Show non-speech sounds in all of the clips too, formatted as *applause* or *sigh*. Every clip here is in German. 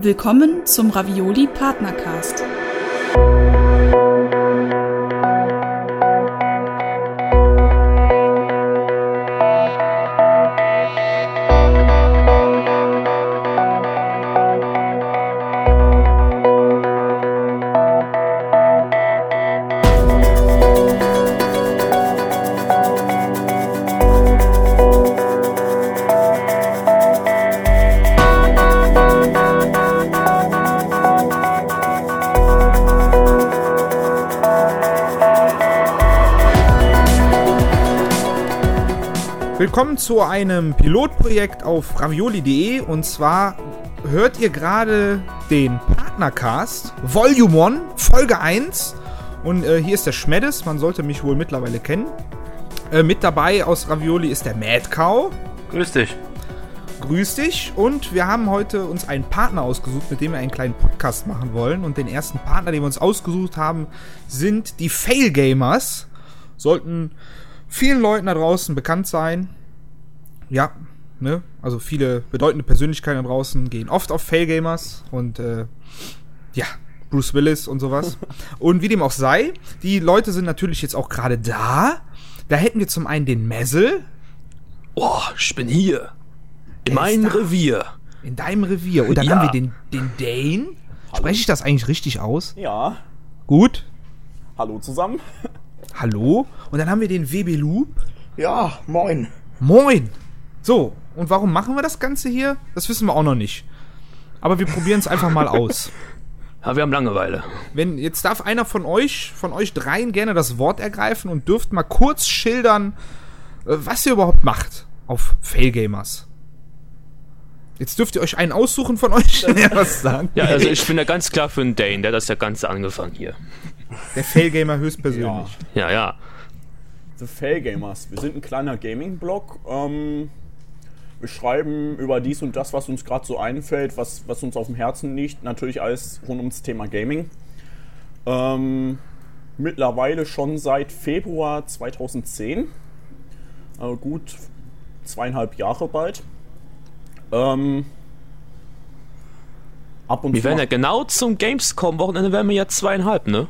Willkommen zum Ravioli Partnercast. Willkommen zu einem Pilotprojekt auf ravioli.de und zwar hört ihr gerade den Partnercast Volume 1, Folge 1 und äh, hier ist der Schmeddes, man sollte mich wohl mittlerweile kennen. Äh, mit dabei aus Ravioli ist der Mad Cow. Grüß dich. Grüß dich und wir haben heute uns einen Partner ausgesucht, mit dem wir einen kleinen Podcast machen wollen und den ersten Partner, den wir uns ausgesucht haben, sind die Fail Gamers. Sollten vielen Leuten da draußen bekannt sein. Ja, ne? Also viele bedeutende Persönlichkeiten da draußen gehen oft auf Failgamers und äh, ja, Bruce Willis und sowas. *laughs* und wie dem auch sei, die Leute sind natürlich jetzt auch gerade da. Da hätten wir zum einen den Messel. Oh, ich bin hier. In meinem. Revier. In deinem Revier. Und dann Ja. haben wir den, den Dane. Spreche ich das eigentlich richtig aus? Ja, Gut. hallo zusammen. Hallo. Und dann haben wir den WB Loop. Ja, moin. Moin! So, und warum machen wir das Ganze hier? Das wissen wir auch noch nicht. Aber wir probieren es einfach mal aus. *laughs* Ja, wir haben Langeweile. Wenn jetzt darf einer von euch, von euch dreien gerne das Wort ergreifen und dürft mal kurz schildern, äh, was ihr überhaupt macht auf Failgamers. Jetzt dürft ihr euch einen aussuchen von euch, der *laughs* was sagen. Ja, also ich bin da ganz klar für den Dane, der hat das ja Ganze angefangen hier. Der Failgamer höchstpersönlich. Ja, ja. The Fail Gamers. Wir sind ein kleiner Gaming-Blog. Ähm, schreiben über dies und das, was uns gerade so einfällt, was, was uns auf dem Herzen liegt. Natürlich alles rund ums Thema Gaming. Ähm, mittlerweile schon seit Februar 2010. Äh, gut zweieinhalb Jahre bald. Ähm, ab und Wir zu. werden ja genau zum Gamescom-Wochenende werden wir ja zweieinhalb, ne?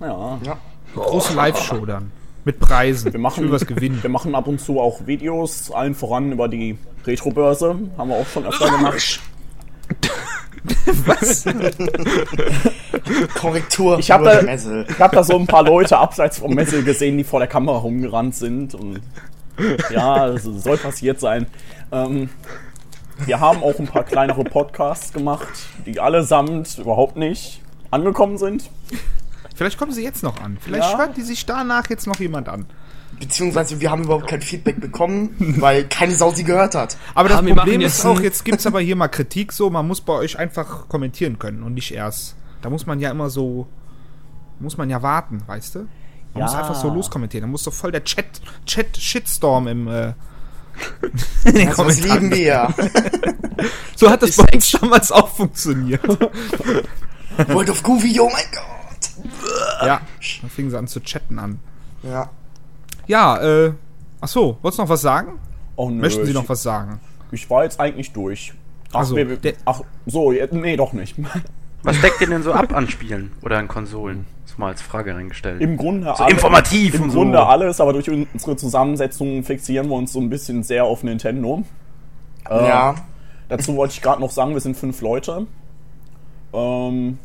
ja. Ja. Große Live-Show dann. Mit Preisen. Wir machen, was gewinnen. wir machen ab und zu auch Videos, allen voran über die Retro-Börse. Haben wir auch schon öfter gemacht. *laughs* Was? Korrektur. Ich habe da, ich hab da so ein paar Leute abseits vom Messel gesehen, die vor der Kamera rumgerannt sind. Und ja, das soll passiert sein. Ähm, wir haben auch ein paar kleinere Podcasts gemacht, die allesamt überhaupt nicht angekommen sind. Vielleicht kommen sie jetzt noch an. Vielleicht Ja. hört die sich danach jetzt noch jemand an. Beziehungsweise wir haben überhaupt kein Feedback bekommen, *laughs* weil keine Sau sie gehört hat. Aber das Ah, wir Problem ist jetzt auch, jetzt gibt's aber hier mal Kritik so, man muss bei euch einfach kommentieren können und nicht erst. Da muss man ja immer so, muss man ja warten, weißt du? Man Ja. muss einfach so loskommentieren. Da muss doch voll der Chat, Chat Shitstorm im äh, *laughs* in den Also das lieben wir ja. *laughs* So hat das ist bei uns damals auch funktioniert. World of Goofy, oh mein Gott. Ja, dann fingen sie an zu chatten an. Ja. Ja, äh, ach so, wolltest du noch was sagen? Oh, nö, Möchten Sie noch was sagen? Ich war jetzt eigentlich durch. Ach, Also, wir, der- ach so, nee, doch nicht. *laughs* Was deckt ihr denn so ab an Spielen oder an Konsolen? Das mal als Frage reingestellt. Im Grunde So informativ Im und so. Grunde alles, aber durch unsere Zusammensetzung fixieren wir uns so ein bisschen sehr auf Nintendo. Äh, Ja. Dazu wollte ich gerade noch sagen, wir sind fünf Leute. Ähm,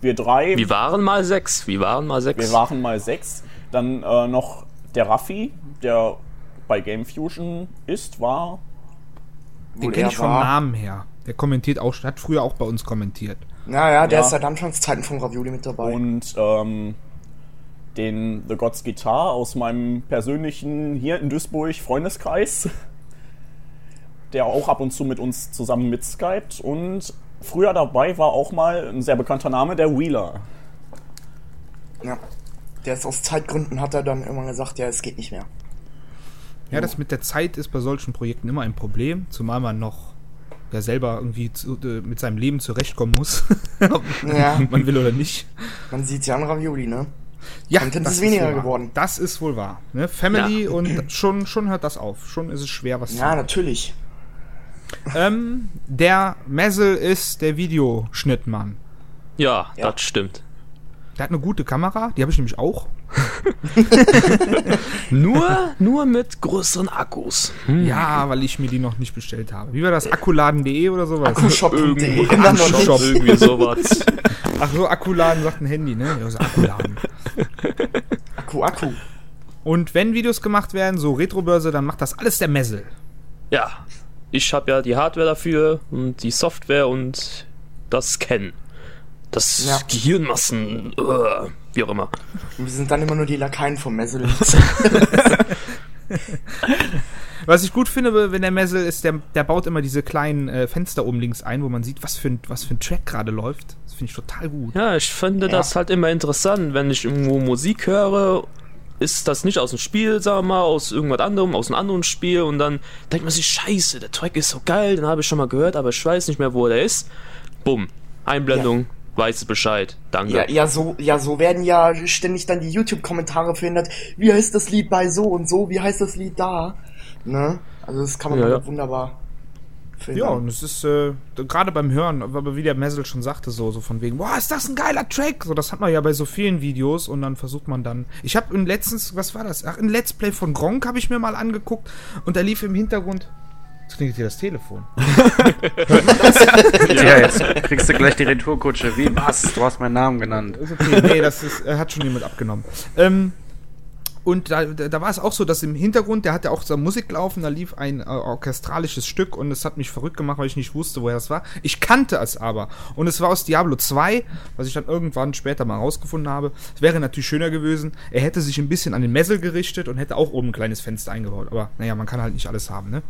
wir drei, Wir waren mal sechs. Wir waren mal sechs. wir waren mal sechs. Dann äh, noch der Raffi, der bei Game Fusion ist, war. Den kenne ich vom war. Namen her. Der kommentiert auch, hat früher auch bei uns kommentiert. Ja, ja, der Ja. ist seit Anfangszeiten vom Ravioli mit dabei. Und ähm, den The Gods Guitar aus meinem persönlichen hier in Duisburg Freundeskreis, der auch ab und zu mit uns zusammen mit Skypt. Und früher dabei war auch mal ein sehr bekannter Name, der Wheeler. ja. Der ist aus Zeitgründen, hat er dann irgendwann gesagt, ja, es geht nicht mehr. Ja, das mit der Zeit ist bei solchen Projekten immer ein Problem, zumal man noch ja selber irgendwie zu, äh, mit seinem Leben zurechtkommen muss. *laughs* Ob Ja. man will oder nicht. Man sieht ja an Ravioli, ne? Ja, Content das ist weniger wohl wahr. geworden. Das ist wohl wahr. Ne? Family Ja. und schon, schon hört das auf. Schon ist es schwer, was Ja, zu natürlich. Ähm, der Messel ist der Videoschnittmann. Ja, Ja. das stimmt. Der hat eine gute Kamera, die habe ich nämlich auch. *laughs* Nur, nur mit größeren Akkus. Hm. Ja, weil ich mir die noch nicht bestellt habe. Wie war das? Akkuladen.de oder sowas? Akkushop.de immer noch nicht. Shop. Irgendwie sowas. *laughs* Ach so, Akkuladen sagt ein Handy, ne? Ja, so Akkuladen. Akku, Akku. Und wenn Videos gemacht werden, so Retrobörse, dann macht das alles der Messel. Ja, ich habe ja die Hardware dafür und die Software und das Scannen. Das Ja. Gehirnmassen, äh, wie auch immer. Wir sind dann immer nur die Lakaien vom Messel. *laughs* Was ich gut finde, wenn der Messel ist, der, der baut immer diese kleinen äh, Fenster oben links ein, wo man sieht, was für ein, was für ein Track gerade läuft. Das finde ich total gut. Ja, ich finde Ja. das halt immer interessant, wenn ich irgendwo Musik höre, ist das nicht aus dem Spiel, sagen wir mal, aus irgendwas anderem, aus einem anderen Spiel und dann denkt man sich, scheiße, der Track ist so geil, den habe ich schon mal gehört, aber ich weiß nicht mehr, wo der ist. Bumm, Einblendung, weiß Bescheid, danke. Ja, ja, so, ja, so werden ja ständig dann die YouTube-Kommentare verhindert. Wie heißt das Lied bei so und so? Wie heißt das Lied da? Ne? Also das kann man Ja, ja. wunderbar Ja, verhindern. und es ist äh, gerade beim Hören, aber wie der Messel schon sagte, so, so von wegen, boah, ist das ein geiler Track? So, das hat man ja bei so vielen Videos und dann versucht man dann. Ich habe letztens, was war das? Ach, ein Let's Play von Gronk habe ich mir mal angeguckt und da lief im Hintergrund. Jetzt klingelt hier das Telefon. *laughs* Ja, jetzt kriegst du gleich die Retourkutsche. Wie was? Du hast meinen Namen genannt. Ist okay. Nee, das ist, äh, hat schon jemand abgenommen. Ähm, und da, da war es auch so, dass im Hintergrund, der hatte auch so Musik laufen, da lief ein äh, orchestralisches Stück und es hat mich verrückt gemacht, weil ich nicht wusste, woher das war. Ich kannte es aber. Und es war aus Diablo 2, was ich dann irgendwann später mal rausgefunden habe. Es wäre natürlich schöner gewesen, er hätte sich ein bisschen an den Messel gerichtet und hätte auch oben ein kleines Fenster eingebaut. Aber naja, man kann halt nicht alles haben, ne?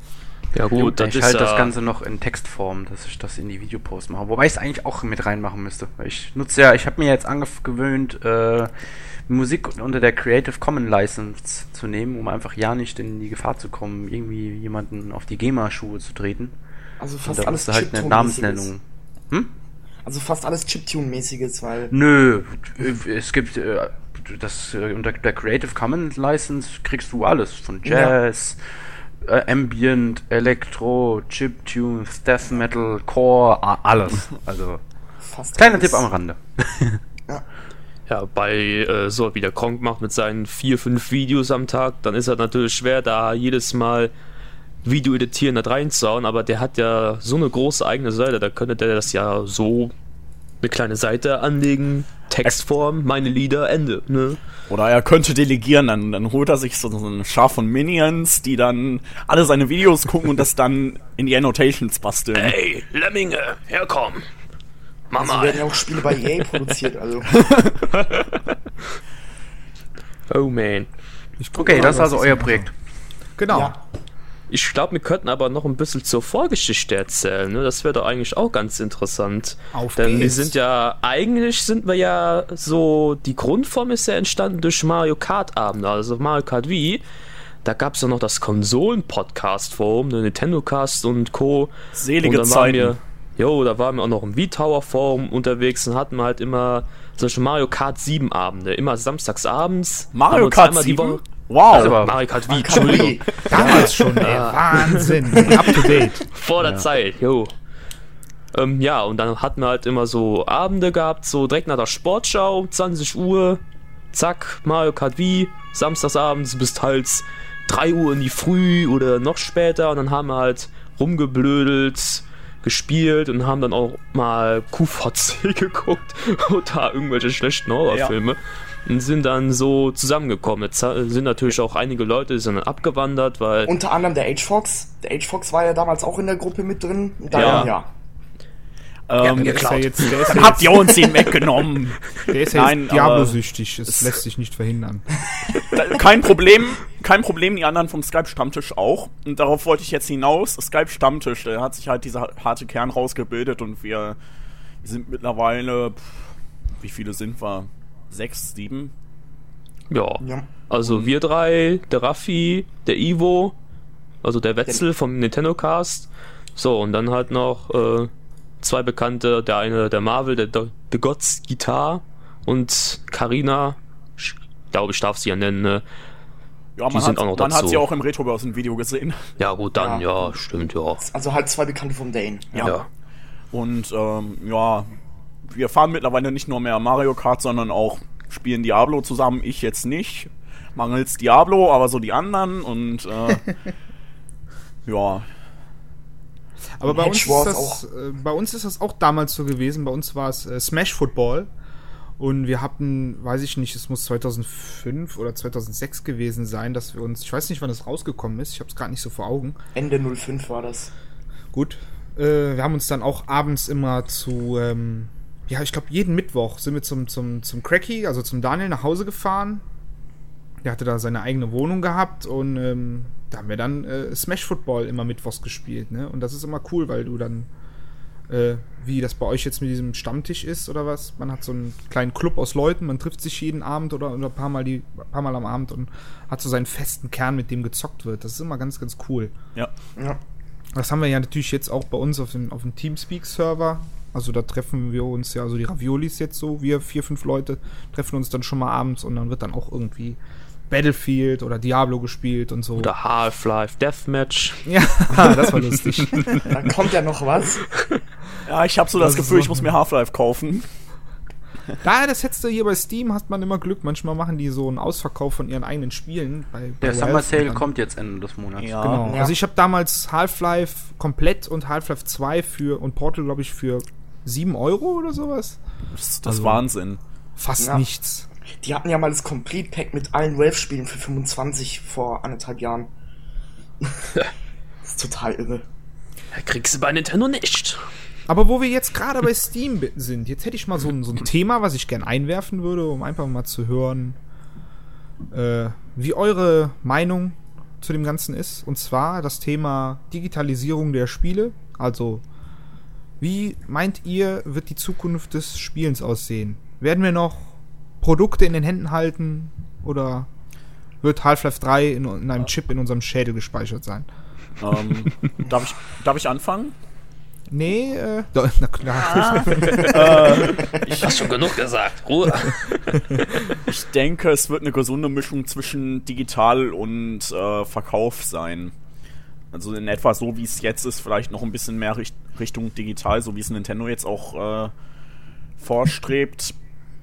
Ja gut, ich halte das ja- Ganze noch in Textform, dass ich das in die Videopost mache. Wobei ich es eigentlich auch mit reinmachen müsste. Ich nutze ja, ich habe mir jetzt angewöhnt, äh, Musik unter der Creative Commons License zu nehmen, um einfach ja nicht in die Gefahr zu kommen, irgendwie jemanden auf die GEMA-Schuhe zu treten. Also fast alles halt eine Chiptune-mäßiges. Namensnennung. Hm? Also fast alles Chiptune-mäßiges, weil Nö, es gibt äh, das äh, unter der Creative Commons License kriegst du alles von Jazz, äh, Ambient, Elektro, Chiptunes, Death Metal, Core, alles. Also fast kleiner alles. Tipp am Rande. Ja, bei äh, so wie der Kronk macht mit seinen vier, fünf Videos am Tag, dann ist das natürlich schwer, da jedes Mal Video editieren, da reinzuhauen, aber der hat ja so eine große eigene Seite, da könnte der das ja so eine kleine Seite anlegen, Textform, meine Lieder, Ende, ne? Oder er könnte delegieren, dann, dann holt er sich so, so eine Schar von Minions, die dann alle seine Videos gucken und das dann in die Annotations basteln. Ey, Lemminge, herkomm! Mach Also werden ja auch Spiele bei EA produziert, also. *laughs* Oh man. Okay, mal, das ist also euer. Projekt. Genau. Ja. Ich glaube, wir könnten aber noch ein bisschen zur Vorgeschichte erzählen. Ne? Das wäre doch eigentlich auch ganz interessant. Auf Denn wir geht's. sind ja, eigentlich sind wir ja so, die Grundform ist ja entstanden durch Mario Kart Abende, also Mario Kart Wii. Da gab es ja noch das Konsolen-Podcast-Forum, der Nintendo Cast und Co. Selige und Zeiten. wir, jo, da waren wir auch noch im V-Tower-Forum unterwegs und hatten halt immer solche Mario Kart 7 Abende, immer samstags abends. haben Mario Kart einmal die 7? Wow. Also Aber- Mario Kart Wii, Wii. Entschuldigung. Damals schon, ey. Wahnsinn. Up to date. Vor der Zeit, jo. Ähm, ja, und dann hatten wir halt immer so Abende gehabt, so direkt nach der Sportschau, 20 Uhr, zack, Mario Kart Wii, samstagsabends bis teils 3 Uhr in die Früh oder noch später und dann haben wir halt rumgeblödelt, gespielt und haben dann auch mal QVC *laughs* geguckt oder irgendwelche schlechten Horrorfilme. Und sind dann so zusammengekommen. Jetzt sind natürlich auch einige Leute, die sind dann abgewandert, weil Unter anderem der H-Fox. Der H-Fox war ja damals auch in der Gruppe mit drin. Und Ja. daher, ja. ähm, Der ist ja jetzt, der ist dann habt ihr uns ihn weggenommen. *laughs* der ist ja Diablo-süchtig. Das lässt sich nicht verhindern. Kein Problem, kein Problem, die anderen vom Skype-Stammtisch auch. Und darauf wollte ich jetzt hinaus. Skype-Stammtisch, da hat sich halt dieser harte Kern rausgebildet und wir sind mittlerweile, pff, wie viele sind wir? Sechs, sieben? ja, ja. Also wir drei, der Raffi, der Ivo, also der Wetzel vom Nintendo Cast. So, und dann halt noch äh, zwei Bekannte, der eine der Marvel, der The Gods Guitar und Karina, ich glaube ich darf sie ja nennen, ne? Ja, man, Die sind hat, auch noch man hat dazu. sie auch im Retrobörsen-Video gesehen. Ja, gut, dann, Ja. ja, stimmt, ja. Also halt zwei Bekannte vom Dane. Ja. Und ähm, ja, wir fahren mittlerweile nicht nur mehr Mario Kart, sondern auch spielen Diablo zusammen. Ich jetzt nicht. Mangels Diablo, aber so die anderen. Und äh, *laughs* ja, Aber bei uns, das, auch. äh, bei uns ist das auch damals so gewesen. Bei uns war es äh, Smash Football. Und wir hatten, weiß ich nicht, es muss 2005 oder 2006 gewesen sein, dass wir uns, ich weiß nicht, wann es rausgekommen ist, ich habe es gerade nicht so vor Augen. Ende 05 war das. Gut. Äh, wir haben uns dann auch abends immer zu, ähm, ja, ich glaube, jeden Mittwoch sind wir zum, zum, zum Cracky, also zum Daniel nach Hause gefahren. Der hatte da seine eigene Wohnung gehabt und ähm, da haben wir dann äh, Smash Football immer mittwochs gespielt, ne? Und das ist immer cool, weil du dann, äh, wie das bei euch jetzt mit diesem Stammtisch ist oder was, man hat so einen kleinen Club aus Leuten, man trifft sich jeden Abend oder, oder ein paar Mal, die, paar Mal am Abend und hat so seinen festen Kern, mit dem gezockt wird. Das ist immer ganz, ganz cool. ja. Ja. Das haben wir ja natürlich jetzt auch bei uns auf dem, auf dem Teamspeak-Server. Also da treffen wir uns ja, also die Raviolis jetzt so, wir vier, fünf Leute, treffen uns dann schon mal abends und dann wird dann auch irgendwie Battlefield oder Diablo gespielt und so. Oder Half-Life Deathmatch. *laughs* Ja, das war lustig. *laughs* Da kommt ja noch was. Ja, ich habe so das, Das Gefühl, ich so- muss mir Half-Life kaufen. da, das hättest du hier bei Steam, hast man immer Glück. Manchmal machen die so einen Ausverkauf von ihren eigenen Spielen. Bei, bei Der Summer Sale dann- kommt jetzt Ende des Monats. Ja. Genau. Ja. Also ich habe damals Half-Life komplett und Half-Life 2 für und Portal, glaube ich, für 7 Euro oder sowas. Das, das ist Also- Wahnsinn. Fast Ja. nichts. Die hatten ja mal das Complete Pack mit allen Valve-Spielen für 25 vor anderthalb Jahren. *laughs* das ist total irre. Kriegst du bei Nintendo nicht. Aber wo wir jetzt gerade bei Steam sind, jetzt hätte ich mal so ein, so ein Thema, was ich gern einwerfen würde, um einfach mal zu hören, äh, wie eure Meinung zu dem Ganzen ist. Und zwar das Thema Digitalisierung der Spiele. Also, wie meint ihr, wird die Zukunft des Spielens aussehen? Werden wir noch Produkte in den Händen halten oder wird Half-Life 3 in, in einem Chip in unserem Schädel gespeichert sein? Ähm, darf, ich, darf ich anfangen? Nee, äh, na klar. *laughs* Hast schon genug gesagt. Ruhe. *laughs* Ich denke, es wird eine gesunde Mischung zwischen digital und äh, Verkauf sein. Also in etwa so, wie es jetzt ist, vielleicht noch ein bisschen mehr Richt Richtung digital, so wie es Nintendo jetzt auch äh, vorstrebt.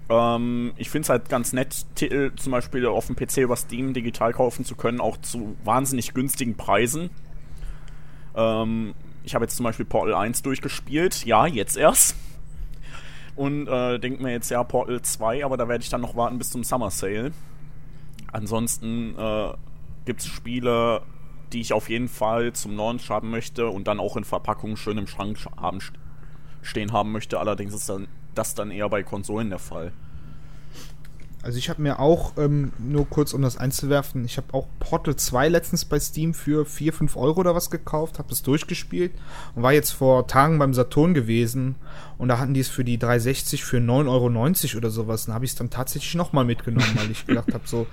Ähm, ich finde es halt ganz nett, Titel zum Beispiel auf dem PC über Steam digital kaufen zu können, auch zu wahnsinnig günstigen Preisen. Ähm, ich habe jetzt zum Beispiel Portal 1 durchgespielt, ja, jetzt erst. Und äh, denke mir jetzt, ja, Portal 2, aber da werde ich dann noch warten bis zum Summer Sale. Ansonsten äh, gibt es Spiele, die ich auf jeden Fall zum Launch haben möchte und dann auch in Verpackung schön im Schrank sch- haben, st- stehen haben möchte. Allerdings ist dann, das dann eher bei Konsolen der Fall. Also ich habe mir auch, ähm, nur kurz um das einzuwerfen, ich habe auch Portal 2 letztens bei Steam für 4, 5 Euro oder was gekauft, habe das durchgespielt und war jetzt vor Tagen beim Saturn gewesen und da hatten die es für die 360 für 9,90 Euro oder sowas. Dann habe ich es dann tatsächlich nochmal mitgenommen, weil ich gedacht habe, so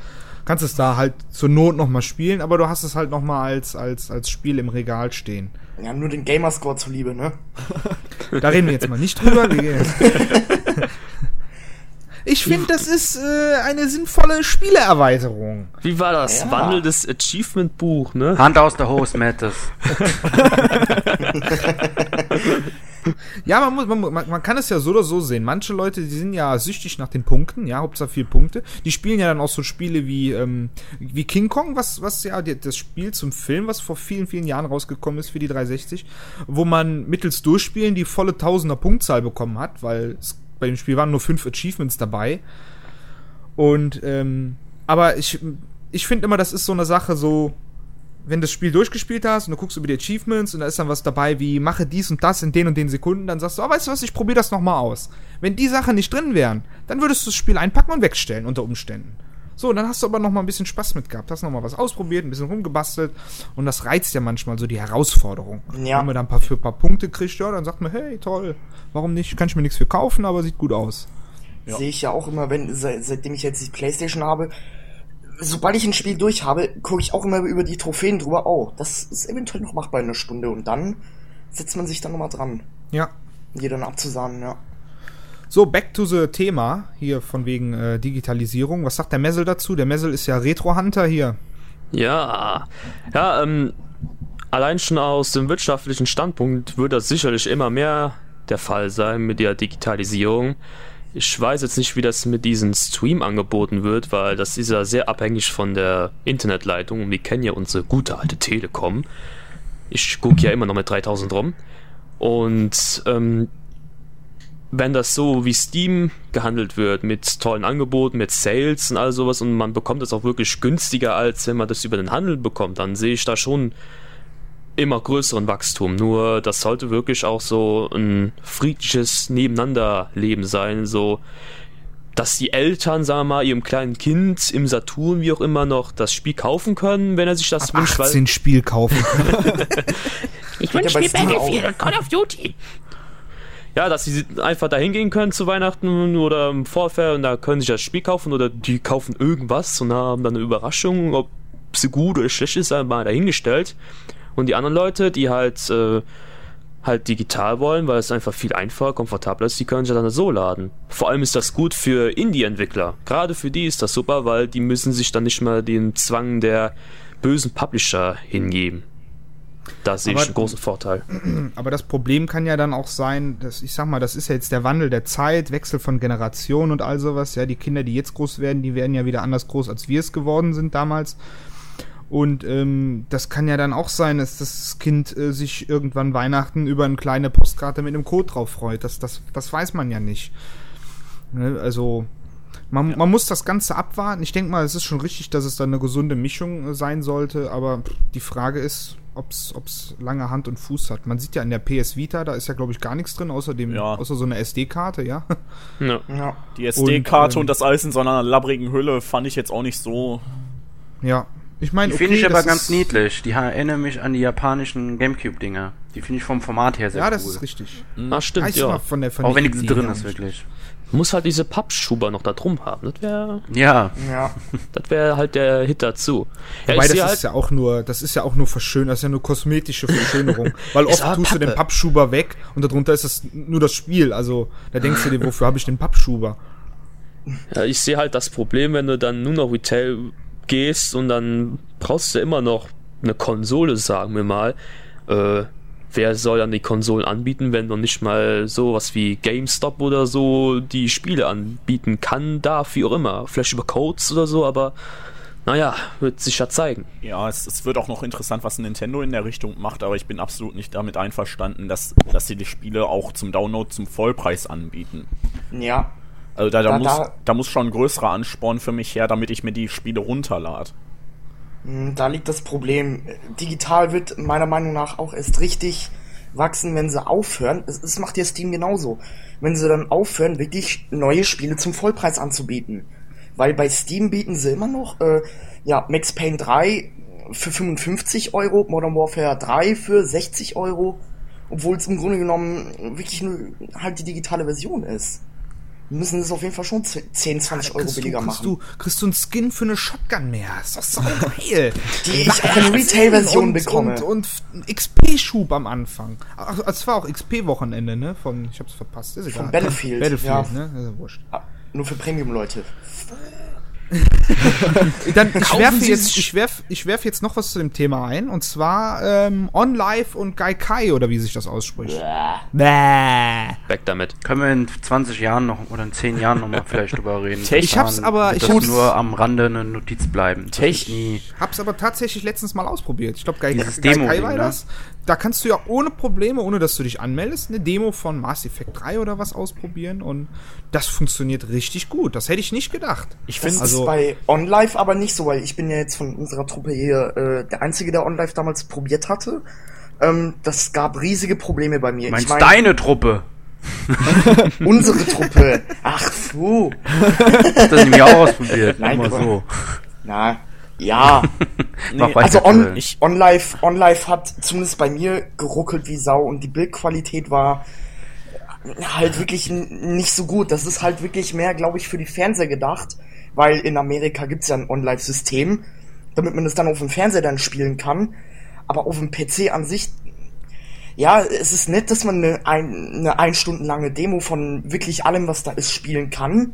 kannst es da halt zur Not nochmal spielen, aber du hast es halt nochmal als, als, als Spiel im Regal stehen. Ja, nur den Gamerscore zuliebe, ne? *laughs* Da reden wir jetzt mal nicht drüber. *laughs* Ich finde, das ist äh, eine sinnvolle Spieleerweiterung. Wie war das? Ja. Wandelndes Achievement-Buch, ne? Hand aus der Hose, Mattes. *laughs* Ja, man, muss, man, man, man kann es ja so oder so sehen. Manche Leute, die sind ja süchtig nach den Punkten, ja, Hauptsache viel Punkte. Die spielen ja dann auch so Spiele wie, ähm, wie King Kong, was, was ja die, das Spiel zum Film, was vor vielen, vielen Jahren rausgekommen ist für die 360, wo man mittels Durchspielen die volle Tausender Punktzahl bekommen hat, weil es, bei dem Spiel waren nur fünf Achievements dabei. Und, ähm, aber ich, ich finde immer, das ist so eine Sache so, wenn du das Spiel durchgespielt hast und du guckst über die Achievements und da ist dann was dabei wie mache dies und das in den und den Sekunden, dann sagst du, oh, weißt du was, ich probiere das nochmal aus. Wenn die Sachen nicht drin wären, dann würdest du das Spiel einpacken und wegstellen unter Umständen. So, und dann hast du aber nochmal ein bisschen Spaß mit gehabt, hast nochmal was ausprobiert, ein bisschen rumgebastelt und das reizt ja manchmal so die Herausforderung. Ja. Wenn man dann ein paar, für ein paar Punkte kriegt, ja, dann sagt man, hey, toll, warum nicht, kann ich mir nichts für kaufen, aber sieht gut aus. Ja. Sehe ich ja auch immer, wenn, seit, seitdem ich jetzt die Playstation habe, sobald ich ein Spiel durch habe, gucke ich auch immer über die Trophäen drüber, oh, das ist eventuell noch machbar in einer Stunde und dann setzt man sich dann nochmal dran, Ja, die dann abzusahnen, ja. So, back to the Thema hier von wegen äh, Digitalisierung. Was sagt der Messel dazu? Der Messel ist ja Retro-Hunter hier. Ja, ja, ähm, allein schon aus dem wirtschaftlichen Standpunkt wird das sicherlich immer mehr der Fall sein mit der Digitalisierung. Ich weiß jetzt nicht, wie das mit diesen Stream angeboten wird, weil das ist ja sehr abhängig von der Internetleitung und wir kennen ja unsere gute alte Telekom. Ich gucke ja immer noch mit 3000 rum. Und ähm, wenn das so wie Steam gehandelt wird, mit tollen Angeboten, mit Sales und all sowas und man bekommt es auch wirklich günstiger, als wenn man das über den Handel bekommt, dann sehe ich da schon immer größeren Wachstum. Nur das sollte wirklich auch so ein friedliches Nebeneinanderleben sein, so dass die Eltern, sagen wir mal, ihrem kleinen Kind im Saturn, wie auch immer, noch das Spiel kaufen können, wenn er sich das Ab wünscht. weil- 18 Spiel kaufen. *laughs* Ich wünsch mir Battlefield und Call of Duty. Ja, dass sie einfach da hingehen können zu Weihnachten oder im Vorfeld und da können sie das Spiel kaufen oder die kaufen irgendwas und haben dann eine Überraschung, ob sie gut oder schlecht ist, sei mal dahingestellt. Und die anderen Leute, die halt äh, halt digital wollen, weil es einfach viel einfacher, komfortabler ist, die können sich dann so laden. Vor allem ist das gut für Indie-Entwickler. Gerade für die ist das super, weil die müssen sich dann nicht mehr den Zwang der bösen Publisher hingeben. Da sehe ich einen großen Vorteil. *clears throat* Aber das Problem kann ja dann auch sein, dass ich sag mal, das ist ja jetzt der Wandel der Zeit, Wechsel von Generationen und all sowas. Ja, die Kinder, die jetzt groß werden, die werden ja wieder anders groß, als wir es geworden sind damals. Und ähm, das kann ja dann auch sein, dass das Kind äh, sich irgendwann Weihnachten über eine kleine Postkarte mit einem Code drauf freut. Das, das, das weiß man ja nicht. Ne? Also, man, man muss das Ganze abwarten. Ich denke mal, es ist schon richtig, dass es dann eine gesunde Mischung äh, sein sollte, aber die Frage ist, ob es lange Hand und Fuß hat. Man sieht ja in der PS Vita, da ist ja, glaube ich, gar nichts drin, außer, dem, Ja. außer so eine SD-Karte, ja. Ja. Ja. Die SD-Karte ähm, und, das alles in so einer labbrigen Hülle fand ich jetzt auch nicht so. ja. Ich meine, Die finde ich okay, aber ganz niedlich. Die erinnern mich an die japanischen Gamecube-Dinger. Die finde ich vom Format her sehr Ja, cool. das ist richtig. Ja, stimmt, ja. von der, von Auch wenn nichts drin ist, wirklich. Muss halt diese Pappschuber noch da drum haben. Das wäre Ja, Ja. das wär halt der Hit dazu. Ja, Wobei, ich das sehe ist halt, ja auch nur, das ist ja auch nur verschön, das ist ja nur kosmetische Verschönerung. *laughs* Weil oft aber tust du den Pappe. Pappschuber weg und darunter ist das nur das Spiel. Also, da denkst du dir, wofür habe ich den Pappschuber? ja, ich sehe halt das Problem, wenn du dann nur noch Retail gehst und dann brauchst du immer noch eine Konsole, sagen wir mal. Äh, wer soll dann die Konsolen anbieten, wenn noch nicht mal sowas wie GameStop oder so die Spiele anbieten kann, darf, wie auch immer. Vielleicht über Codes oder so, aber naja, wird sich ja zeigen. Ja, es, es wird auch noch interessant, was Nintendo in der Richtung macht, aber ich bin absolut nicht damit einverstanden, dass, dass sie die Spiele auch zum Download zum Vollpreis anbieten. Ja. Also da, da, Da- muss, da- da muss schon ein größerer Ansporn für mich her, damit ich mir die Spiele runterlade. Hm, Da liegt das Problem. Digital wird meiner Meinung nach auch erst richtig wachsen, wenn sie aufhören. Es, macht ja Steam genauso. Wenn sie dann aufhören, wirklich neue Spiele zum Vollpreis anzubieten. Weil bei Steam bieten sie immer noch, äh, ja, Max Payne 3 für 55 Euro, Modern Warfare 3 für 60 Euro, obwohl es im Grunde genommen wirklich nur halt die digitale Version ist. Müssen es auf jeden Fall schon 10, 20 Euro Kriegst du, billiger kriegst, machen. du, kriegst du einen Skin für eine Shotgun mehr? Ist doch so *laughs* geil. Die ich auch in Retail-Version bekomme. Und, und XP-Schub am Anfang. Ach, es war auch XP-Wochenende, ne? Von, ich hab's verpasst. Ist egal. Von Battlefield, Battlefield, ja. ne? Ist ja wurscht. Ah, Nur für Premium-Leute. *laughs* Dann, ich werfe jetzt, ich werf, ich werf jetzt noch was zu dem Thema ein. Und zwar ähm, OnLive und Gaikai, oder wie sich das ausspricht. Bäh. Weg damit. können wir in 20 Jahren noch oder in 10 Jahren noch mal vielleicht drüber reden. *laughs* Tech- Ich hab's aber- ich das hab's- nur am Rande eine Notiz bleiben. Das Tech-. Hab's aber tatsächlich letztens mal ausprobiert. Ich glaube, Gaikai Demo-Ding, war ne? das. Da kannst du ja ohne Probleme, ohne dass du dich anmeldest, eine Demo von Mass Effect 3 oder was ausprobieren. Und das funktioniert richtig gut. Das hätte ich nicht gedacht. Ich Das finde, Also- ist bei OnLive aber nicht so, weil ich bin ja jetzt von unserer Truppe hier äh, der Einzige, der OnLive damals probiert hatte. Ähm, das gab riesige Probleme bei mir. Meinst ich mein, deine Truppe? *laughs* unsere Truppe. Ach. Hast das nämlich auch ausprobiert. Nein, aber- so. Na, ja. Nee, Also on. Ich- OnLive, OnLive hat zumindest bei mir geruckelt wie Sau und die Bildqualität war halt wirklich nicht so gut. Das ist halt wirklich mehr, glaube ich, für die Fernseher gedacht, weil in Amerika gibt's ja ein OnLive-System, damit man es dann auf dem Fernseher dann spielen kann. Aber auf dem PC an sich, ja, es ist nett, dass man eine ein, eine ein Stunden lange Demo von wirklich allem, was da ist, spielen kann.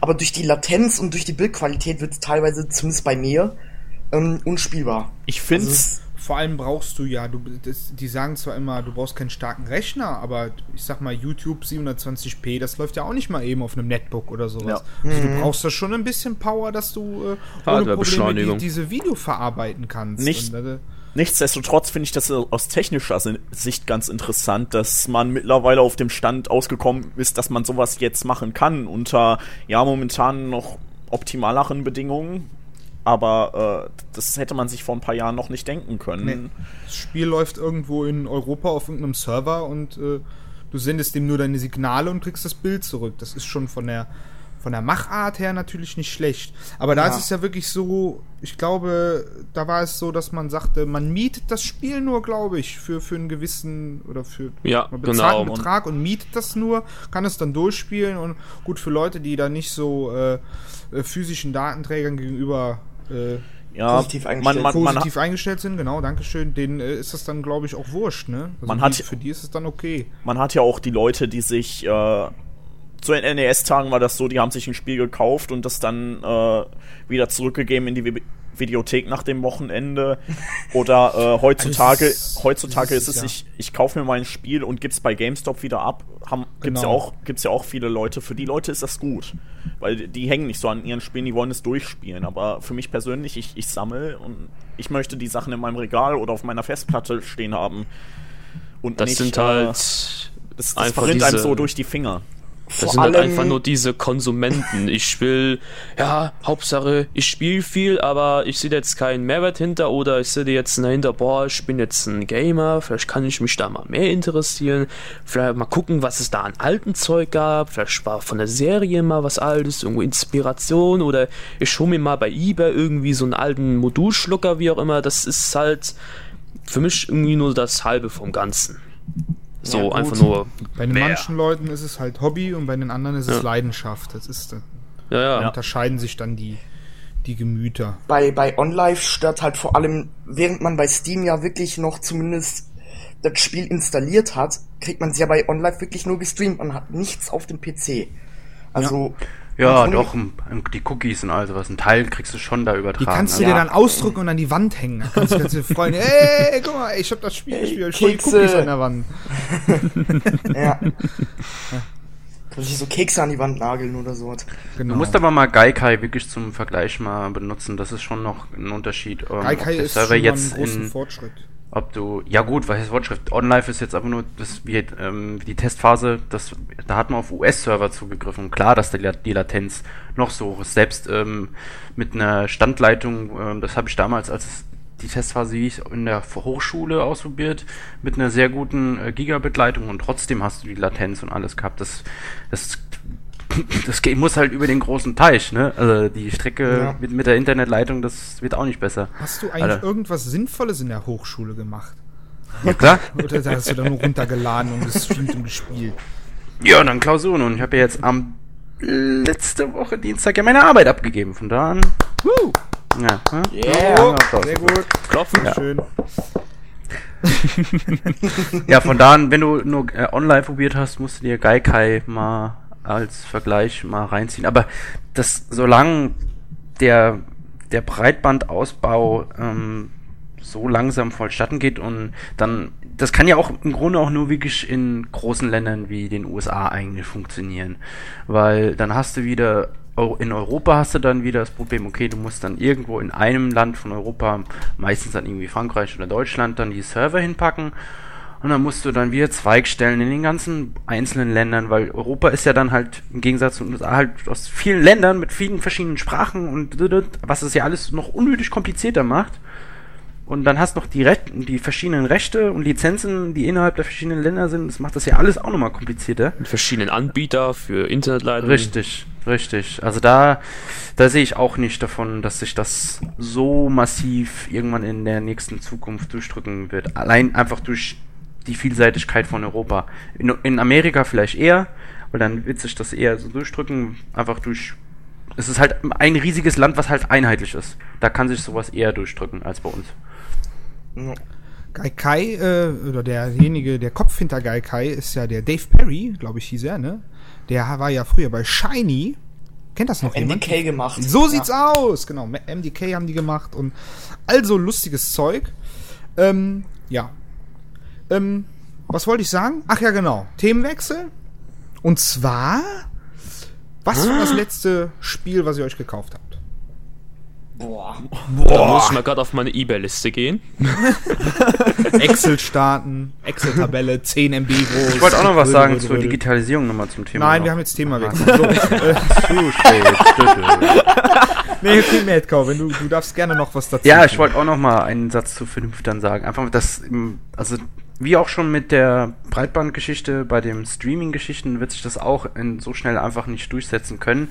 Aber durch die Latenz und durch die Bildqualität wird es teilweise, zumindest bei mir, ähm, unspielbar. Ich finde Also Vor allem brauchst du ja, du, das, die sagen zwar immer, du brauchst keinen starken Rechner, aber ich sag mal, YouTube 720p, das läuft ja auch nicht mal eben auf einem Netbook oder sowas. Ja. Also du brauchst da schon ein bisschen Power, dass du äh, ohne Probleme die, diese Video verarbeiten kannst. Nicht- Und, äh, Nichtsdestotrotz finde ich das aus technischer Sicht ganz interessant, dass man mittlerweile auf dem Stand ausgekommen ist, dass man sowas jetzt machen kann unter ja momentan noch optimaleren Bedingungen. Aber äh, das hätte man sich vor ein paar Jahren noch nicht denken können. Nee. Das Spiel läuft irgendwo in Europa auf irgendeinem Server und äh, du sendest dem nur deine Signale und kriegst das Bild zurück. Das ist schon von der von der Machart her natürlich nicht schlecht. Aber da Ja. ist es ja wirklich so, ich glaube, da war es so, dass man sagte, man mietet das Spiel nur, glaube ich, für, für einen gewissen oder für Ja, man bezahlt genau. einen Betrag und mietet das nur, kann es dann durchspielen und gut für Leute, die da nicht so äh, äh, physischen Datenträgern gegenüber äh, Ja, Positiv man, eingestellt. man, man, positiv eingestellt sind, genau, Dankeschön, denen äh, ist das dann, glaube ich, auch wurscht, ne? Also Man die, hat- für die ist es dann okay. man hat ja auch die Leute, die sich äh, zu den NES-Tagen war das so, die haben sich ein Spiel gekauft und das dann äh, wieder zurückgegeben in die Vi Videothek nach dem Wochenende. Oder äh, heutzutage, *laughs* Also es ist- heutzutage es ist ist es, ja- ich, ich kaufe mir mein Spiel und gib's bei GameStop wieder ab. Haben, gibt's, ja Genau. auch, gibt's ja auch viele Leute, für die Leute ist das gut. Weil die, hängen nicht so an ihren Spielen, die wollen es durchspielen. Aber für mich persönlich, ich, ich sammle und ich möchte die Sachen in meinem Regal oder auf meiner Festplatte stehen haben. Und Das nicht, sind äh, halt das, das einfach verrinnt einem diese- so durch die Finger. Das Vor sind halt einfach nur diese Konsumenten. Ich will, ja, Hauptsache, ich spiele viel, aber ich sehe jetzt keinen Mehrwert hinter oder ich sehe jetzt dahinter, boah, ich bin jetzt ein Gamer, vielleicht kann ich mich da mal mehr interessieren, vielleicht mal gucken, was es da an alten Zeug gab, vielleicht war von der Serie mal was Altes, irgendwo Inspiration oder ich hole mir mal bei eBay irgendwie so einen alten Modulschlucker, wie auch immer. Das ist halt für mich irgendwie nur das Halbe vom Ganzen. So, Ja, einfach nur Bei den mehr. manchen Leuten ist es halt Hobby und bei den anderen ist es Ja. Leidenschaft. Das ist, da Ja, ja. Ja. unterscheiden sich dann die, die Gemüter. bei, bei OnLive stört halt vor allem, während man bei Steam ja wirklich noch zumindest das Spiel installiert hat, kriegt man es ja bei OnLive wirklich nur gestreamt. Man hat nichts auf dem PC. Also. Ja, man- doch, die Cookies und all sowas. Ein Teil kriegst du schon da übertragen. Die kannst du also- dir dann ausdrücken und an die Wand hängen. Da kannst du kannst du dir freuen. *laughs* Ey, guck mal, ich hab das Spiel gespielt. Ich die Kekse. Cookies an der Wand. *laughs* Ja. Kann ich so Kekse an die Wand nageln oder sowas. Genau. Du musst aber mal Gaikai wirklich zum Vergleich mal benutzen. Das ist schon noch ein Unterschied. ähm, Gaikai ist Server schon jetzt einen großen in, Fortschritt. Ob du, ja gut, was heißt Fortschritt? OnLive ist jetzt aber nur das, wie, ähm, die Testphase, das, da hat man auf US-Server zugegriffen. Klar, dass die, die Latenz noch so hoch ist. Selbst ähm, mit einer Standleitung, ähm, das habe ich damals, als die Testphase hieß, in der Hochschule ausprobiert, mit einer sehr guten äh, Gigabit-Leitung und trotzdem hast du die Latenz und alles gehabt. Das, das das geht, muss halt über den großen Teich, ne? Also die Strecke Ja. mit, mit der Internetleitung, das wird auch nicht besser. Hast du eigentlich Alter. irgendwas Sinnvolles in der Hochschule gemacht? Ja, klar. *laughs* Oder hast du da nur runtergeladen und gestreamt und gespielt? Ja, dann Klausuren. Und ich habe ja jetzt am letzte Woche Dienstag ja meine Arbeit abgegeben. Von da an. Woo. Ja, ne? Yeah. Sehr gut. Klopfen. Schön. *laughs* ja, von da an, wenn du nur äh, online probiert hast, musst du dir Gaikai mal als Vergleich mal reinziehen. Aber das, solange der, der Breitbandausbau ähm, so langsam vollstatten geht und dann, das kann ja auch im Grunde auch nur wirklich in großen Ländern wie den USA eigentlich funktionieren. Weil dann hast du wieder, in Europa hast du dann wieder das Problem, okay, du musst dann irgendwo in einem Land von Europa, meistens dann irgendwie Frankreich oder Deutschland, dann die Server hinpacken. Und dann musst du dann wieder Zweigstellen in den ganzen einzelnen Ländern, weil Europa ist ja dann halt im Gegensatz zu USA halt aus vielen Ländern mit vielen verschiedenen Sprachen und was es ja alles noch unnötig komplizierter macht. Und dann hast noch die, Re die verschiedenen Rechte und Lizenzen, die innerhalb der verschiedenen Länder sind. Das macht das ja alles auch nochmal komplizierter. Mit verschiedenen Anbieter für Internetleitungen. Richtig, richtig. Also da, da sehe ich auch nicht davon, dass sich das so massiv irgendwann in der nächsten Zukunft durchdrücken wird. Allein einfach durch die Vielseitigkeit von Europa. In, in Amerika vielleicht eher, weil dann wird sich das eher so durchdrücken, einfach durch. Es ist halt ein riesiges Land, was halt einheitlich ist. Da kann sich sowas eher durchdrücken als bei uns. Ja. Gaikai, äh, oder derjenige, der Kopf hinter Gaikai ist ja der Dave Perry, glaube ich, hieß er, ne? Der war ja früher bei Shiny Kennt das noch jemand? MDK gemacht. So sieht's aus, genau. MDK haben die gemacht und also lustiges Zeug. Ähm, ja. Ähm, was wollte ich sagen? Ach ja, genau. Themenwechsel. Und zwar, was war das letzte Spiel, was ihr euch gekauft habt? Boah. Da muss ich mal gerade auf meine Ebay-Liste gehen. *laughs* Excel starten, Excel-Tabelle, 10 MB groß. Ich wollte auch noch was sagen Rödel, zur rödel. Digitalisierung nochmal zum Thema. Nein, noch. wir haben jetzt Themawechsel. So, *laughs* äh, Zu spät. *laughs* nee, okay, Madcow, wenn du, du darfst gerne noch was dazu Ja, ich wollte auch noch mal einen Satz zu Vernünftern sagen. Einfach, dass, im- also wie auch schon mit der Breitbandgeschichte, bei den Streaming-Geschichten wird sich das auch in, so schnell einfach nicht durchsetzen können.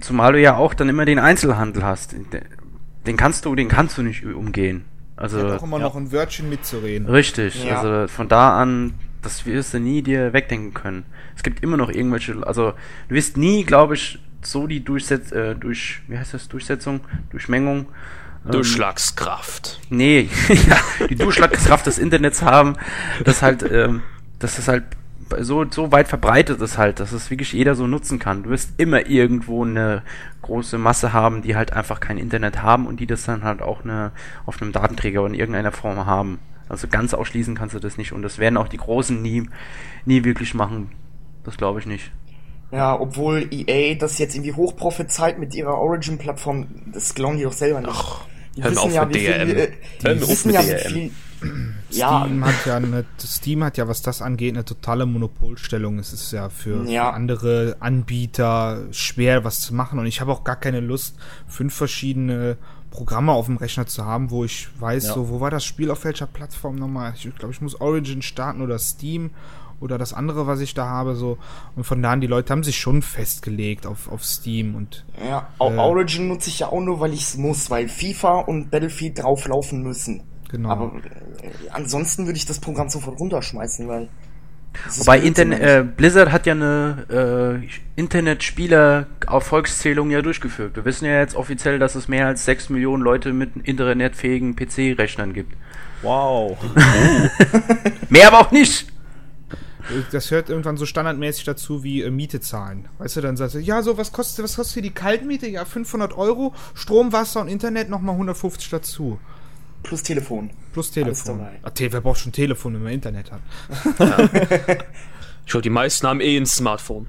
Zumal du ja auch dann immer den Einzelhandel hast. Den- kannst du, den kannst du nicht umgehen. Also auch immer noch ein Wörtchen mitzureden. Richtig, Ja. also von da an, das wirst du nie dir wegdenken können. Es gibt immer noch irgendwelche, also du wirst nie, glaube ich, so die Durchsetz, äh, durch, wie heißt das, Durchsetzung, Durchmengung. Ähm, Durchschlagskraft. Nee, *laughs* ja, die Durchschlagskraft des Internets haben, dass halt, ähm, dass es halt so, so weit verbreitet ist halt, dass es wirklich jeder so nutzen kann. Du wirst immer irgendwo eine große Masse haben, die halt einfach kein Internet haben und die das dann halt auch eine, auf einem Datenträger in irgendeiner Form haben. Also ganz ausschließen kannst du das nicht und das werden auch die Großen nie, nie wirklich machen. Das glaube ich nicht. Ja, obwohl EA das jetzt irgendwie hochprophezeit mit ihrer Origin-Plattform, das glauben die doch selber nicht. die hör mir auf ja, mit viel, DRM. äh, Hör die mir auf mit ja, DRM. viel, ja, Steam hat ja eine, Steam hat ja, was das angeht, eine totale Monopolstellung. Es ist ja für, Ja. für andere Anbieter schwer, was zu machen. Und ich habe auch gar keine Lust, fünf verschiedene Programme auf dem Rechner zu haben, wo ich weiß, Ja. so, wo war das Spiel auf welcher Plattform nochmal? Ich glaube, ich muss Origin starten oder Steam oder das andere, was ich da habe, so. Und von da an, die Leute haben sich schon festgelegt auf, auf Steam und ja, Äh. Origin nutze ich ja auch nur, weil ich es muss, weil FIFA und Battlefield drauflaufen müssen. genau. Aber äh, ansonsten würde ich das Programm sofort runterschmeißen, weil. Wobei Blödsinn, Interne äh, Blizzard hat ja eine äh, Internetspieler-Erfolgszählung ja durchgeführt. Wir wissen ja jetzt offiziell, dass es mehr als 6 Millionen Leute mit internetfähigen PC-Rechnern gibt. Wow. *laughs* Mehr aber auch nicht! Das hört irgendwann so standardmäßig dazu wie äh, Miete zahlen. Weißt du, dann sagst du, ja, so, was kostet, was kostet hier die Kaltmiete? Ja, 500 Euro, Strom, Wasser und Internet nochmal 150 dazu. Plus Telefon. Plus Telefon. Ah, Te- wer braucht schon Telefon, wenn man Internet hat? *laughs* Ich glaube, die meisten haben eh ein Smartphone.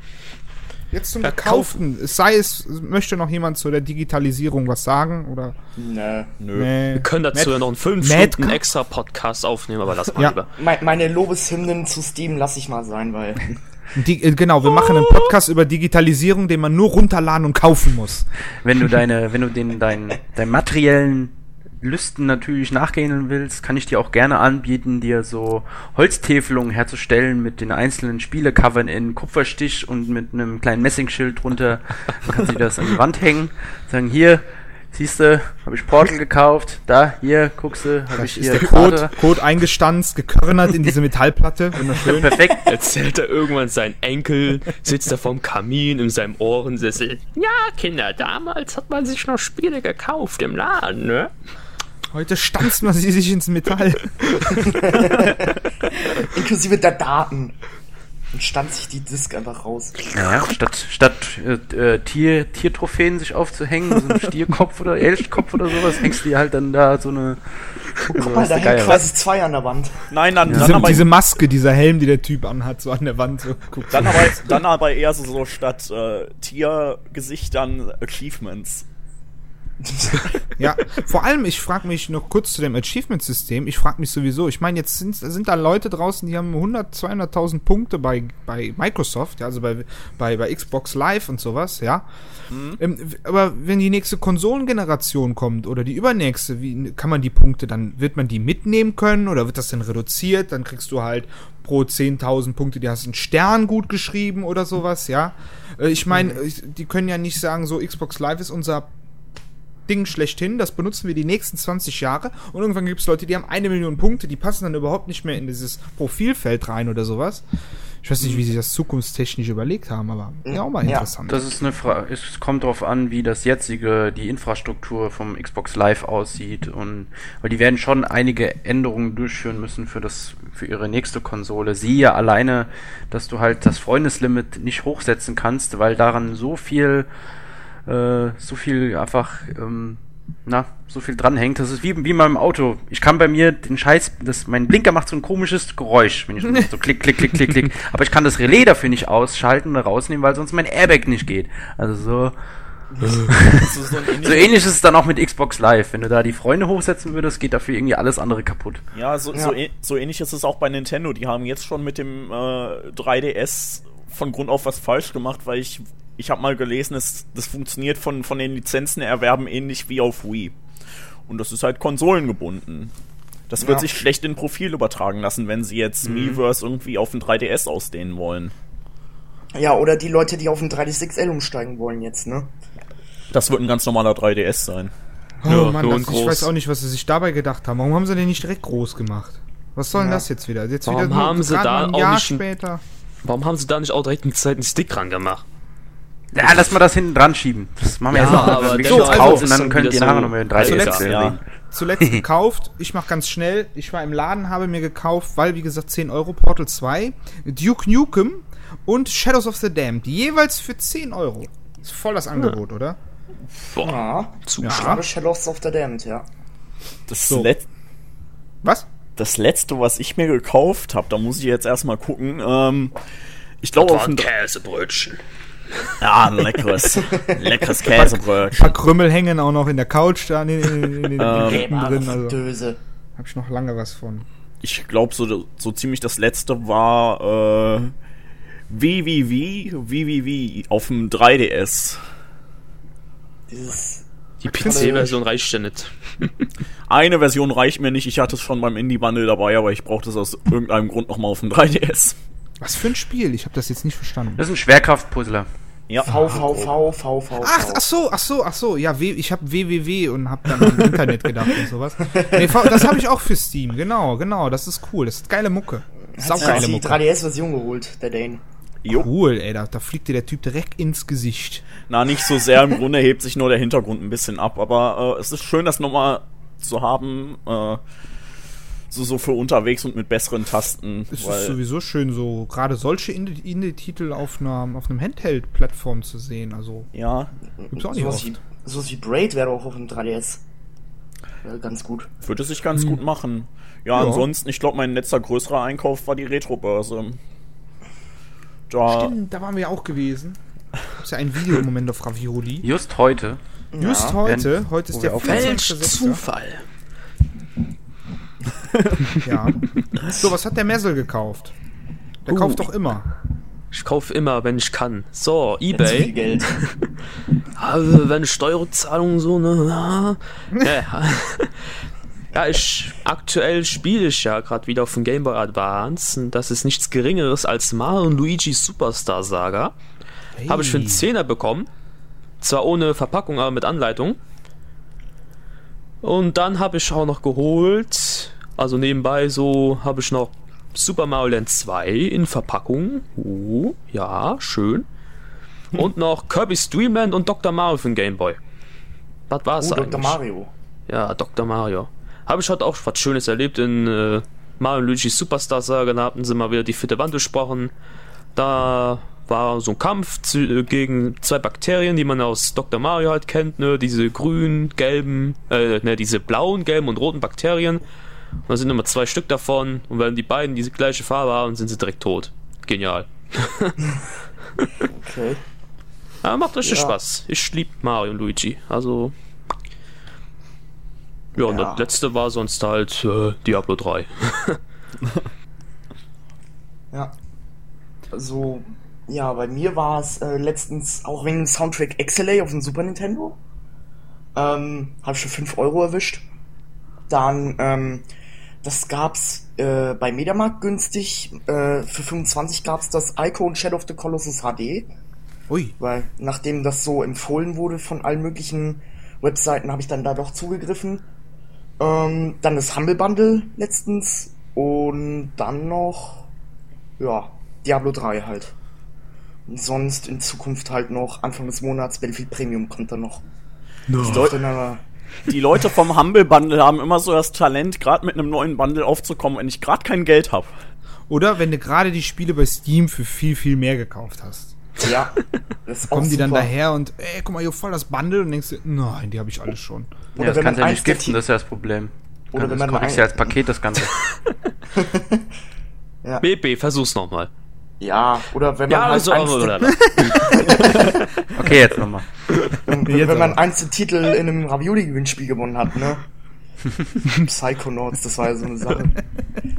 Jetzt zum Verkaufen. Verkaufen. Es sei es, möchte noch jemand zu der Digitalisierung was sagen? Oder? Nö. Nö. Nee. Wir können dazu Mad- ja noch einen 5 Mad- Stunden extra Podcast aufnehmen, aber lass mal Ja. lieber. Me meine Lobeshymnen zu Steam lasse ich mal sein, weil. Die, äh, genau, wir machen einen Podcast über Digitalisierung, den man nur runterladen und kaufen muss. Wenn du deine, wenn du den, dein, deinen materiellen Lüsten natürlich nachgehen willst, kann ich dir auch gerne anbieten, dir so Holztäfelungen herzustellen mit den einzelnen Spielecovern in Kupferstich und mit einem kleinen Messingschild drunter. Dann kannst du dir das an die Wand hängen. Sagen, hier, siehst du, habe ich Portal gekauft. Da, hier, guckst du, habe ich ist hier der Code. Code eingestanzt, gekörnert in diese Metallplatte. *laughs* Wunderschön. Perfekt. Erzählt er irgendwann sein Enkel, sitzt er vorm Kamin in seinem Ohrensessel. Ja, Kinder, damals hat man sich noch Spiele gekauft im Laden, ne? Heute stanzt man sie sich ins Metall. *laughs* Inklusive der Daten. Und stand sich die Disk einfach raus. Naja, statt, statt äh, äh, Tier, Tiertrophäen sich aufzuhängen, so einen *laughs* Stierkopf oder Elchkopf oder sowas, hängst du dir halt dann da so eine. Guck mal, da hängen quasi zwei an der Wand. Nein, dann, dann, Diese, aber, diese Maske, dieser Helm, die der Typ anhat, so an der Wand. So, guck. dann, aber, dann aber eher so, so statt äh, Tiergesichtern Achievements. *laughs* Ja, vor allem, ich frage mich noch kurz zu dem Achievement-System. Ich frage mich sowieso, ich meine, jetzt sind, sind da Leute draußen, die haben 100, 200.000 Punkte bei, bei Microsoft, ja, also bei, bei, bei Xbox Live und sowas, ja. Ähm, w- aber wenn die nächste Konsolengeneration kommt oder die übernächste, wie kann man die Punkte dann, wird man die mitnehmen können oder wird das denn reduziert? Dann kriegst du halt pro 10.000 Punkte, die hast einen Stern gut geschrieben oder sowas, ja. Äh, ich meine, ich- die können ja nicht sagen, so Xbox Live ist unser Ding schlechthin, das benutzen wir die nächsten 20 Jahre und irgendwann gibt es Leute, die haben eine Million Punkte, die passen dann überhaupt nicht mehr in dieses Profilfeld rein oder sowas. Ich weiß nicht, wie sie das zukunftstechnisch überlegt haben, aber ja, auch mal Ja, interessant. Das ist eine Frage. Es kommt darauf an, wie das jetzige, die Infrastruktur vom Xbox Live aussieht und weil die werden schon einige Änderungen durchführen müssen für das, für ihre nächste Konsole. Siehe alleine, dass du halt das Freundeslimit nicht hochsetzen kannst, weil daran so viel, äh, so viel einfach, ähm, na, so viel dranhängt. Das ist wie, wie beim Auto. Ich kann bei mir den Scheiß, das, mein Blinker macht so ein komisches Geräusch, wenn ich so klick, klick, klick, klick, klick. *laughs* Aber ich kann das Relais dafür nicht ausschalten oder rausnehmen, weil sonst mein Airbag nicht geht. Also so, *laughs* so so ähnlich ist es dann auch mit Xbox Live. Wenn du da die Freunde hochsetzen würdest, geht dafür irgendwie alles andere kaputt. Ja, so, Ja. So, so ähnlich ist es auch bei Nintendo. Die haben jetzt schon mit dem äh, 3DS von Grund auf was falsch gemacht, weil ich, ich habe mal gelesen, es, das funktioniert von, von den Lizenzen erwerben ähnlich wie auf Wii. Und das ist halt konsolengebunden. Das wird Ja. sich schlecht in Profil übertragen lassen, wenn sie jetzt Miiverse irgendwie auf den 3DS ausdehnen wollen. Ja, oder die Leute, die auf den 3DS XL umsteigen wollen jetzt, ne? Das wird ein ganz normaler 3DS sein. oh Ja, Mann, nur das, ich weiß auch nicht, was sie sich dabei gedacht haben. Warum haben sie den nicht direkt groß gemacht? Was soll denn Ja. das jetzt wieder? Jetzt Warum wieder haben sie da ein auch Jahr später. Warum haben sie da nicht auch direkt einen zweiten Stick ran gemacht? Ja, lass mal das hinten dran schieben. Das machen wir Ja, jetzt noch. aber wir Xbox Scheiß kaufen, dann könnt ihr nachher so- noch mit dem 3DS Zuletzt- ja. *laughs* Zuletzt gekauft, ich mach ganz schnell, ich war im Laden, habe mir gekauft, weil wie gesagt 10 Euro Portal 2, Duke Nukem und Shadows of the Damned, jeweils für 10 Euro. Ist voll das Angebot, oder? Boah, Ja. Zuschlag. Aber Shadows of the Damned, ja. Das, So. Let Was? das letzte, was ich mir gekauft habe, da muss ich jetzt erstmal gucken. Ähm, ich glaube auf ein Käsebrötchen. Ja, ein leckeres, leckeres Käsebrötchen. Ein paar Krümmel hängen auch noch in der Couch da in, in, in, in den Ähm, Ecken Wahre drin, also hab ich noch lange was von. Ich glaube, so, so ziemlich das letzte war äh, WWW, WWW auf dem 3DS. Dieses. Die PC-Version reicht ja nicht. *laughs* Eine Version reicht mir nicht, ich hatte es schon beim Indie-Bundle dabei, aber ich brauchte es aus irgendeinem Grund nochmal auf dem 3DS. Was für ein Spiel? Ich habe das jetzt nicht verstanden. Das ist ein Schwerkraftpuzzler. Ja. VVV, VVV. Ach, ach so, ach so, ach so. Ja, w, ich habe www und habe dann am Internet gedacht und sowas. Nee, V- das habe ich auch für Steam. Genau, genau. Das ist cool. Das ist geile Mucke. Hat sich Saugeile die Mucke. 3DS-Version geholt, der Dane. Jo. Cool, ey. Da, da fliegt dir der Typ direkt ins Gesicht. Na, nicht so sehr, im Grunde hebt sich nur der Hintergrund ein bisschen ab, aber äh, es ist schön, das nochmal zu haben, äh, so, so für unterwegs und mit besseren Tasten. Es ist sowieso schön, so gerade solche Indie- Indie-Titel auf, einer, auf einem Handheld-Plattform zu sehen. Also, ja, gibt's auch nicht Sowas wie, oft. sowas wie Braid wäre auch auf dem 3DS. Ja, ganz gut. würde sich ganz gut machen. Ja, Ja. ansonsten, ich glaube, mein letzter größerer Einkauf war die Retro-Börse. Da, Stimmt, da waren wir auch gewesen. Ist ja ein Video im Moment auf Ravioli. Just heute. Just Ja, heute, heute ist der. 24.06.. Zufall. *laughs* Ja. So, was hat der Messel gekauft? Der Uh. kauft doch immer. Ich kaufe immer, wenn ich kann. So, Zu viel Ebay. Geld. Also, *laughs* wenn Steuerzahlung so, ne? *laughs* Ja, ja ich, aktuell spiele ich ja gerade wieder auf dem Game Boy Advance. Und das ist nichts Geringeres als Mario und Luigi Superstar Saga. Habe ich für einen Zehner bekommen. Zwar ohne Verpackung, aber mit Anleitung. Und dann habe ich auch noch geholt, also nebenbei so, habe ich noch Super Mario Land 2 in Verpackung. Oh, ja, schön. Und noch Kirby's Dream Land und Dr. Mario für den Game Boy. Was war's Oh, eigentlich? Dr. Mario. Ja, Dr. Mario. Habe ich heute auch was Schönes erlebt in äh, Mario und Luigi Superstar Saga. Da hatten sie mal wieder die vierte Wand besprochen. Da war so ein Kampf zu, äh, gegen zwei Bakterien, die man aus Dr. Mario halt kennt, ne? Diese grünen, gelben, äh, ne, diese blauen, gelben und roten Bakterien. Und da sind immer zwei Stück davon. Und wenn die beiden diese gleiche Farbe haben, sind sie direkt tot. Genial. Okay. *laughs* Aber macht richtig Ja. Spaß. Ich lieb Mario und Luigi. Also. Ja, und Ja. das letzte war sonst halt äh, Diablo 3. *laughs* Ja. So, ja, bei mir war es äh, letztens auch wegen dem Soundtrack XLA auf dem Super Nintendo. Ähm, hab ich für 5 Euro erwischt. Dann, ähm, das gab's äh, bei Mediamarkt günstig. Äh, für 25 gab's das Icon Shadow of the Colossus HD. Ui. Weil nachdem das so empfohlen wurde von allen möglichen Webseiten, habe ich dann da doch zugegriffen. Ähm, dann das Humble Bundle letztens und dann noch, ja, Diablo 3 halt. Und sonst in Zukunft halt noch Anfang des Monats Battlefield Premium kommt dann noch. Das dürfte dann aber Die Leute vom Humble Bundle haben immer so das Talent, gerade mit einem neuen Bundle aufzukommen, wenn ich gerade kein Geld habe. Oder wenn du gerade die Spiele bei Steam für viel, viel mehr gekauft hast. Ja, das ist auch Kommen die dann super. daher und, ey, guck mal, hier voll das Bundle und denkst du, nein, die habe ich alle schon. Oder ja, das wenn kannst du man ja nicht giften, das ist ja das Problem. Oder Oder wenn das man kriegst ein- ja als Paket das Ganze. *laughs* BB, versuch's nochmal. Ja, oder wenn man Ja, halt so, eins der, oder, *laughs* Okay, jetzt nochmal. wenn, Jetzt wenn man der Titel in einem Ravioli-Gewinnspiel gewonnen hat, ne? *laughs* Psychonauts, das war ja so eine Sache.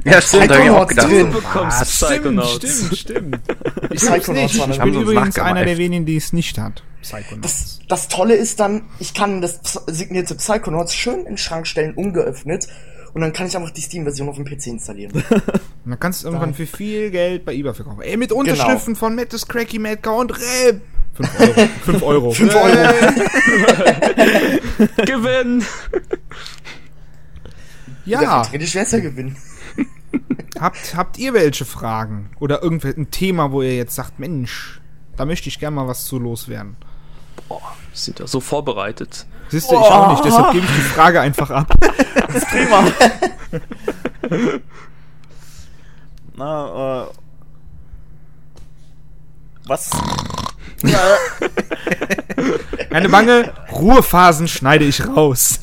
Ja, stimmt, da hab ich auch Psychonauts gedacht. drin. Du bekommst Psychonauts. stimmt, stimmt. Ich, Psychonauts nicht. war ich bin übrigens einer der wenigen, die es nicht hat. Psychonauts. Das, das Tolle ist dann, ich kann das signierte Psychonauts schön in den Schrank stellen, ungeöffnet. Und dann kann ich einfach die Steam-Version auf dem PC installieren. *laughs* Und dann kannst du irgendwann für viel Geld bei eBay verkaufen. Ey, mit Unterschriften von Mattes, Cracky, Madcow und Reb. 5 Euro. *laughs* 5 Euro. 5 Euro. *laughs* Gewinn! Ja, vertrete Schwester gewinnen. habt, habt ihr welche Fragen? Oder irgendein Thema, wo ihr jetzt sagt, Mensch, da möchte ich gerne mal was zu loswerden. Sind ja so vorbereitet. Siehst du, ich auch nicht, deshalb gebe ich die Frage einfach ab. *laughs* Prima. *laughs* Na, äh. Was? *laughs* Keine Bange, Ruhephasen schneide ich raus.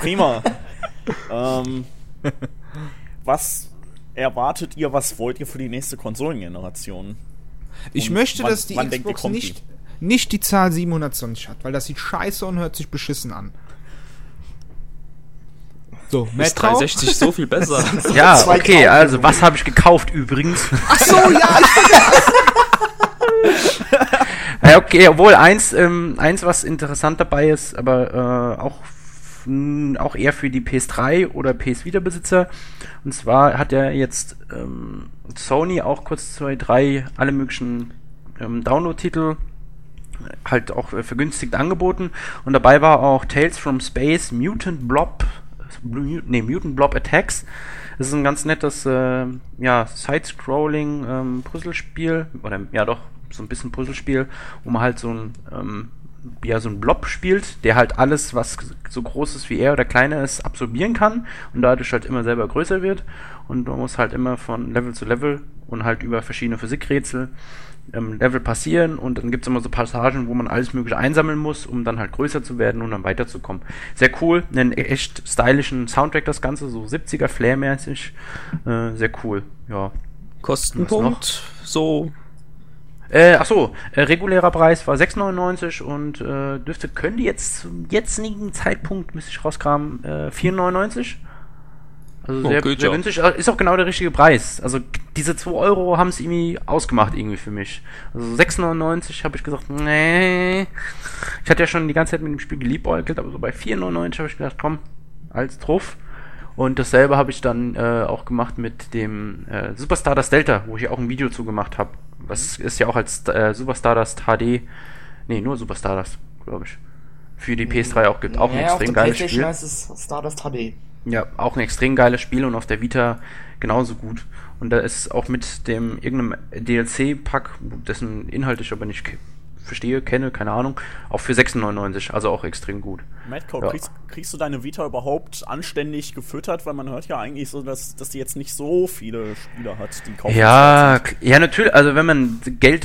Prima. ähm, was erwartet ihr, was wollt ihr für die nächste Konsolengeneration? Ich Und möchte, wann- dass die denkt Xbox kommt nicht, die Zahl 720 hat, weil das sieht scheiße und hört sich beschissen an. So, Ist Metro. 360 so viel besser. *laughs* *laughs* Ja, okay, also was habe ich gekauft übrigens? Ach so, ja, *laughs* Ja, okay, obwohl eins, ähm, eins, was interessant dabei ist, aber äh, auch, auch eher für die PS3 oder PS Vita-Besitzer. Und zwar hat ja jetzt ähm, Sony auch kurz zwei, drei alle möglichen ähm, Download-Titel halt auch äh, vergünstigt angeboten. Und dabei war auch Tales from Space Mutant Blob, nee, Mutant Blob Attacks. Das ist ein ganz nettes, äh, ja, Side-Scrolling ähm, Puzzlespiel, oder ja doch, so ein bisschen Puzzlespiel, wo man halt so ein, ähm, ja, so ein Blob spielt, der halt alles, was so groß ist wie er oder kleiner ist, absorbieren kann und dadurch halt immer selber größer wird. Und man muss halt immer von Level zu Level und halt über verschiedene Physikrätsel ähm, Level passieren und dann gibt es immer so Passagen, wo man alles mögliche einsammeln muss, um dann halt größer zu werden und dann weiterzukommen. Sehr cool, einen echt stylischen Soundtrack das Ganze, so 70er Flair-mäßig. Äh, sehr cool, ja. Kostenpunkt, so Äh, achso, äh, regulärer Preis war 6,99 und äh, dürfte, können die jetzt zum jetzigen Zeitpunkt, müsste ich rauskramen, äh, 4,99? Also Oh, sehr, sehr günstig, ist auch genau der richtige Preis. Also diese 2 Euro haben es irgendwie ausgemacht irgendwie für mich. Also 6,99 habe ich gesagt, nee. Ich hatte ja schon die ganze Zeit mit dem Spiel geliebäugelt, aber so bei 4,99 habe ich gedacht, komm, als drauf. Und dasselbe habe ich dann äh, auch gemacht mit dem äh, Super Stardust Delta, wo ich auch ein Video zu gemacht habe. Was ist ja auch als äh, Super Stardust HD, nee, nur Super Stardust, glaube ich, für die PS3 auch gibt. Auch ein ja, auf extrem der geiles Playstation Spiel. heißt es Stardust HD. Ja, auch ein extrem geiles Spiel und auf der Vita genauso gut. Und da ist auch mit dem irgendeinem DLC-Pack, dessen Inhalt ich aber nicht verstehe, kenne, keine Ahnung, auch für 6,99, also auch extrem gut. Madcode, Ja. kriegst, kriegst du deine Vita überhaupt anständig gefüttert? Weil man hört ja eigentlich so, dass, dass die jetzt nicht so viele Spieler hat, die kaufen. Ja, ja, natürlich. Also wenn man Geld,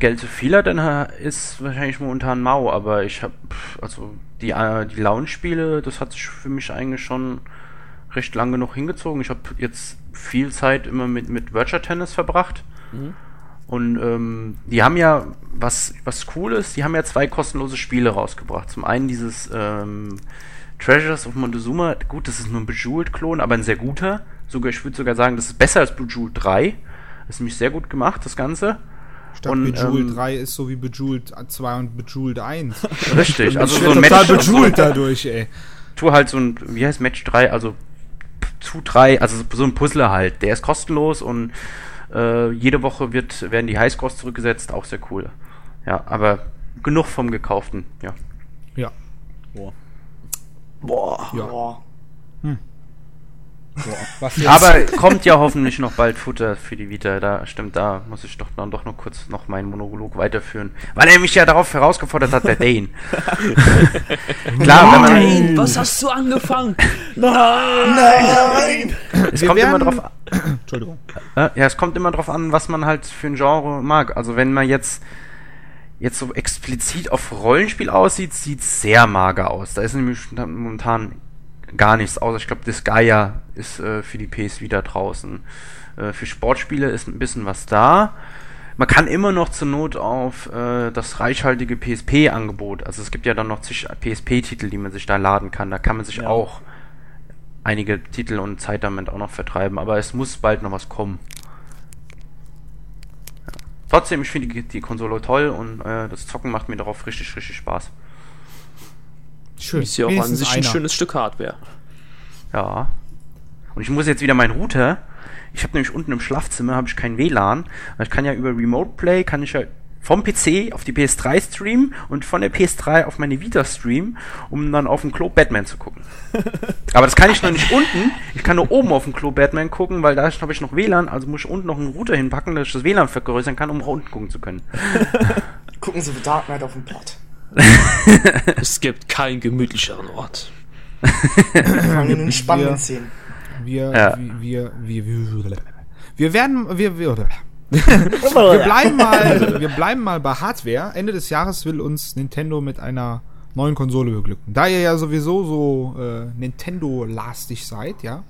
Geld zu viel hat, dann ist wahrscheinlich momentan mau. Aber ich habe, also die, äh, die Lounge-Spiele, das hat sich für mich eigentlich schon recht lang genug hingezogen. Ich habe jetzt viel Zeit immer mit, mit Virtual Tennis verbracht. Und ähm, die haben ja, was, was cool ist, die haben ja zwei kostenlose Spiele rausgebracht. Zum einen dieses ähm, Treasures of Montezuma. Gut, das ist nur ein Bejeweled-Klon, aber ein sehr guter. Sogar, ich würde sogar sagen, das ist besser als Bejeweled 3. Das ist nämlich sehr gut gemacht, das Ganze. Statt Und, Bejeweled ähm, 3 ist so wie Bejeweled 2 und Bejeweled 1. *laughs* Richtig, also ich so ein total Match. Bejeweled dadurch, ey. Tu halt so ein, wie heißt Match 3, also zu 3, also so ein Puzzler halt. Der ist kostenlos und äh, jede Woche wird, werden die Highscores zurückgesetzt, auch sehr cool. Ja, aber genug vom Gekauften, ja. Ja. Boah. Boah. Ja. Boah. Was jetzt? Aber kommt ja hoffentlich noch bald Futter für die Vita. Da stimmt, da muss ich doch dann doch noch kurz noch meinen Monolog weiterführen. Weil er mich ja darauf herausgefordert hat, der Dane. *laughs* Klar, wenn man. Nein, was hast du angefangen? Nein! Es Wir kommt immer drauf an. Entschuldigung. Äh, ja, es kommt immer drauf an, was man halt für ein Genre mag. Also wenn man jetzt jetzt so explizit auf Rollenspiel aussieht, sieht sehr mager aus. Da ist nämlich momentan gar nichts außer ich glaube, Disgaea ist äh, für die PS wieder draußen. Äh, für Sportspiele ist ein bisschen was da. Man kann immer noch zur Not auf äh, das reichhaltige PSP-Angebot, also es gibt ja dann noch zig PSP-Titel, die man sich da laden kann. Da kann man sich Ja. auch einige Titel und Zeit damit auch noch vertreiben, aber es muss bald noch was kommen. Ja. Trotzdem, ich finde die, die Konsole toll und äh, das Zocken macht mir darauf richtig, richtig Spaß. Schön. Ist ja auch an sich ein einer. schönes Stück Hardware. Ja. Und ich muss jetzt wieder meinen Router. Ich habe nämlich unten im Schlafzimmer habe ich kein WLAN. Aber Ich kann ja über Remote Play kann ich ja vom PC auf die PS3 streamen und von der PS3 auf meine Vita streamen, um dann auf dem Klo Batman zu gucken. *laughs* Aber das kann ich noch nicht unten. Ich kann nur oben auf dem Klo Batman gucken, weil da habe ich noch WLAN, also muss ich unten noch einen Router hinpacken, dass ich das WLAN vergrößern kann, um unten gucken zu können. *laughs* *laughs* Gucken Sie Dark Knight auf dem Port. *laughs* Es gibt keinen gemütlicheren Ort. Allem in den spannenden Wir- Szenen. Wir, Ja. wir, wir, wir, wir werden, wir, wir, wir bleiben mal, wir bleiben mal bei Hardware. Ende des Jahres will uns Nintendo mit einer neuen Konsole beglücken. Da ihr ja sowieso so äh, Nintendo-lastig seid, ja.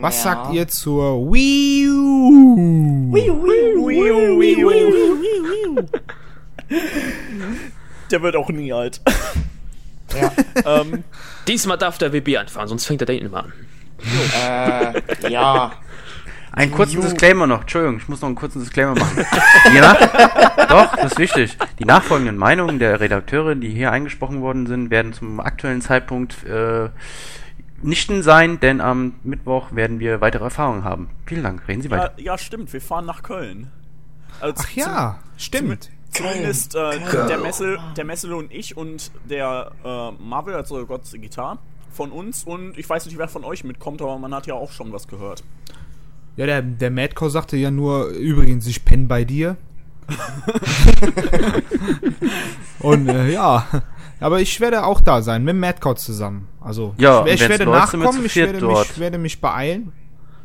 Was Ja. sagt ihr zur Wii U? *laughs* Der wird auch nie alt. Ja. *laughs* ähm, Diesmal darf der WB anfahren, sonst fängt der Dane immer an. Äh, ja. Einen kurzen. Disclaimer noch. Entschuldigung, ich muss noch einen kurzen Disclaimer machen. *laughs* Nach Doch, das ist wichtig. Die nachfolgenden Meinungen der Redakteure, die hier eingesprochen worden sind, werden zum aktuellen Zeitpunkt äh, nichten sein, denn am Mittwoch werden wir weitere Erfahrungen haben. Vielen Dank. Reden Sie ja, weiter. ja, stimmt, wir fahren nach Köln. Also Ach ja, stimmt. Zumindest äh, der, Messel, der Messel und ich und der äh, Marvel, also Gods Gitarre, von uns und ich weiß nicht, wer von euch mitkommt, aber man hat ja auch schon was gehört. Ja, der, der Madcow sagte ja nur, übrigens, ich penne bei dir. *laughs* Und äh, ja, aber ich werde auch da sein, mit Madcow zusammen. Also, Ja, ich, ich werde nachkommen, ich werde mich, werde mich beeilen.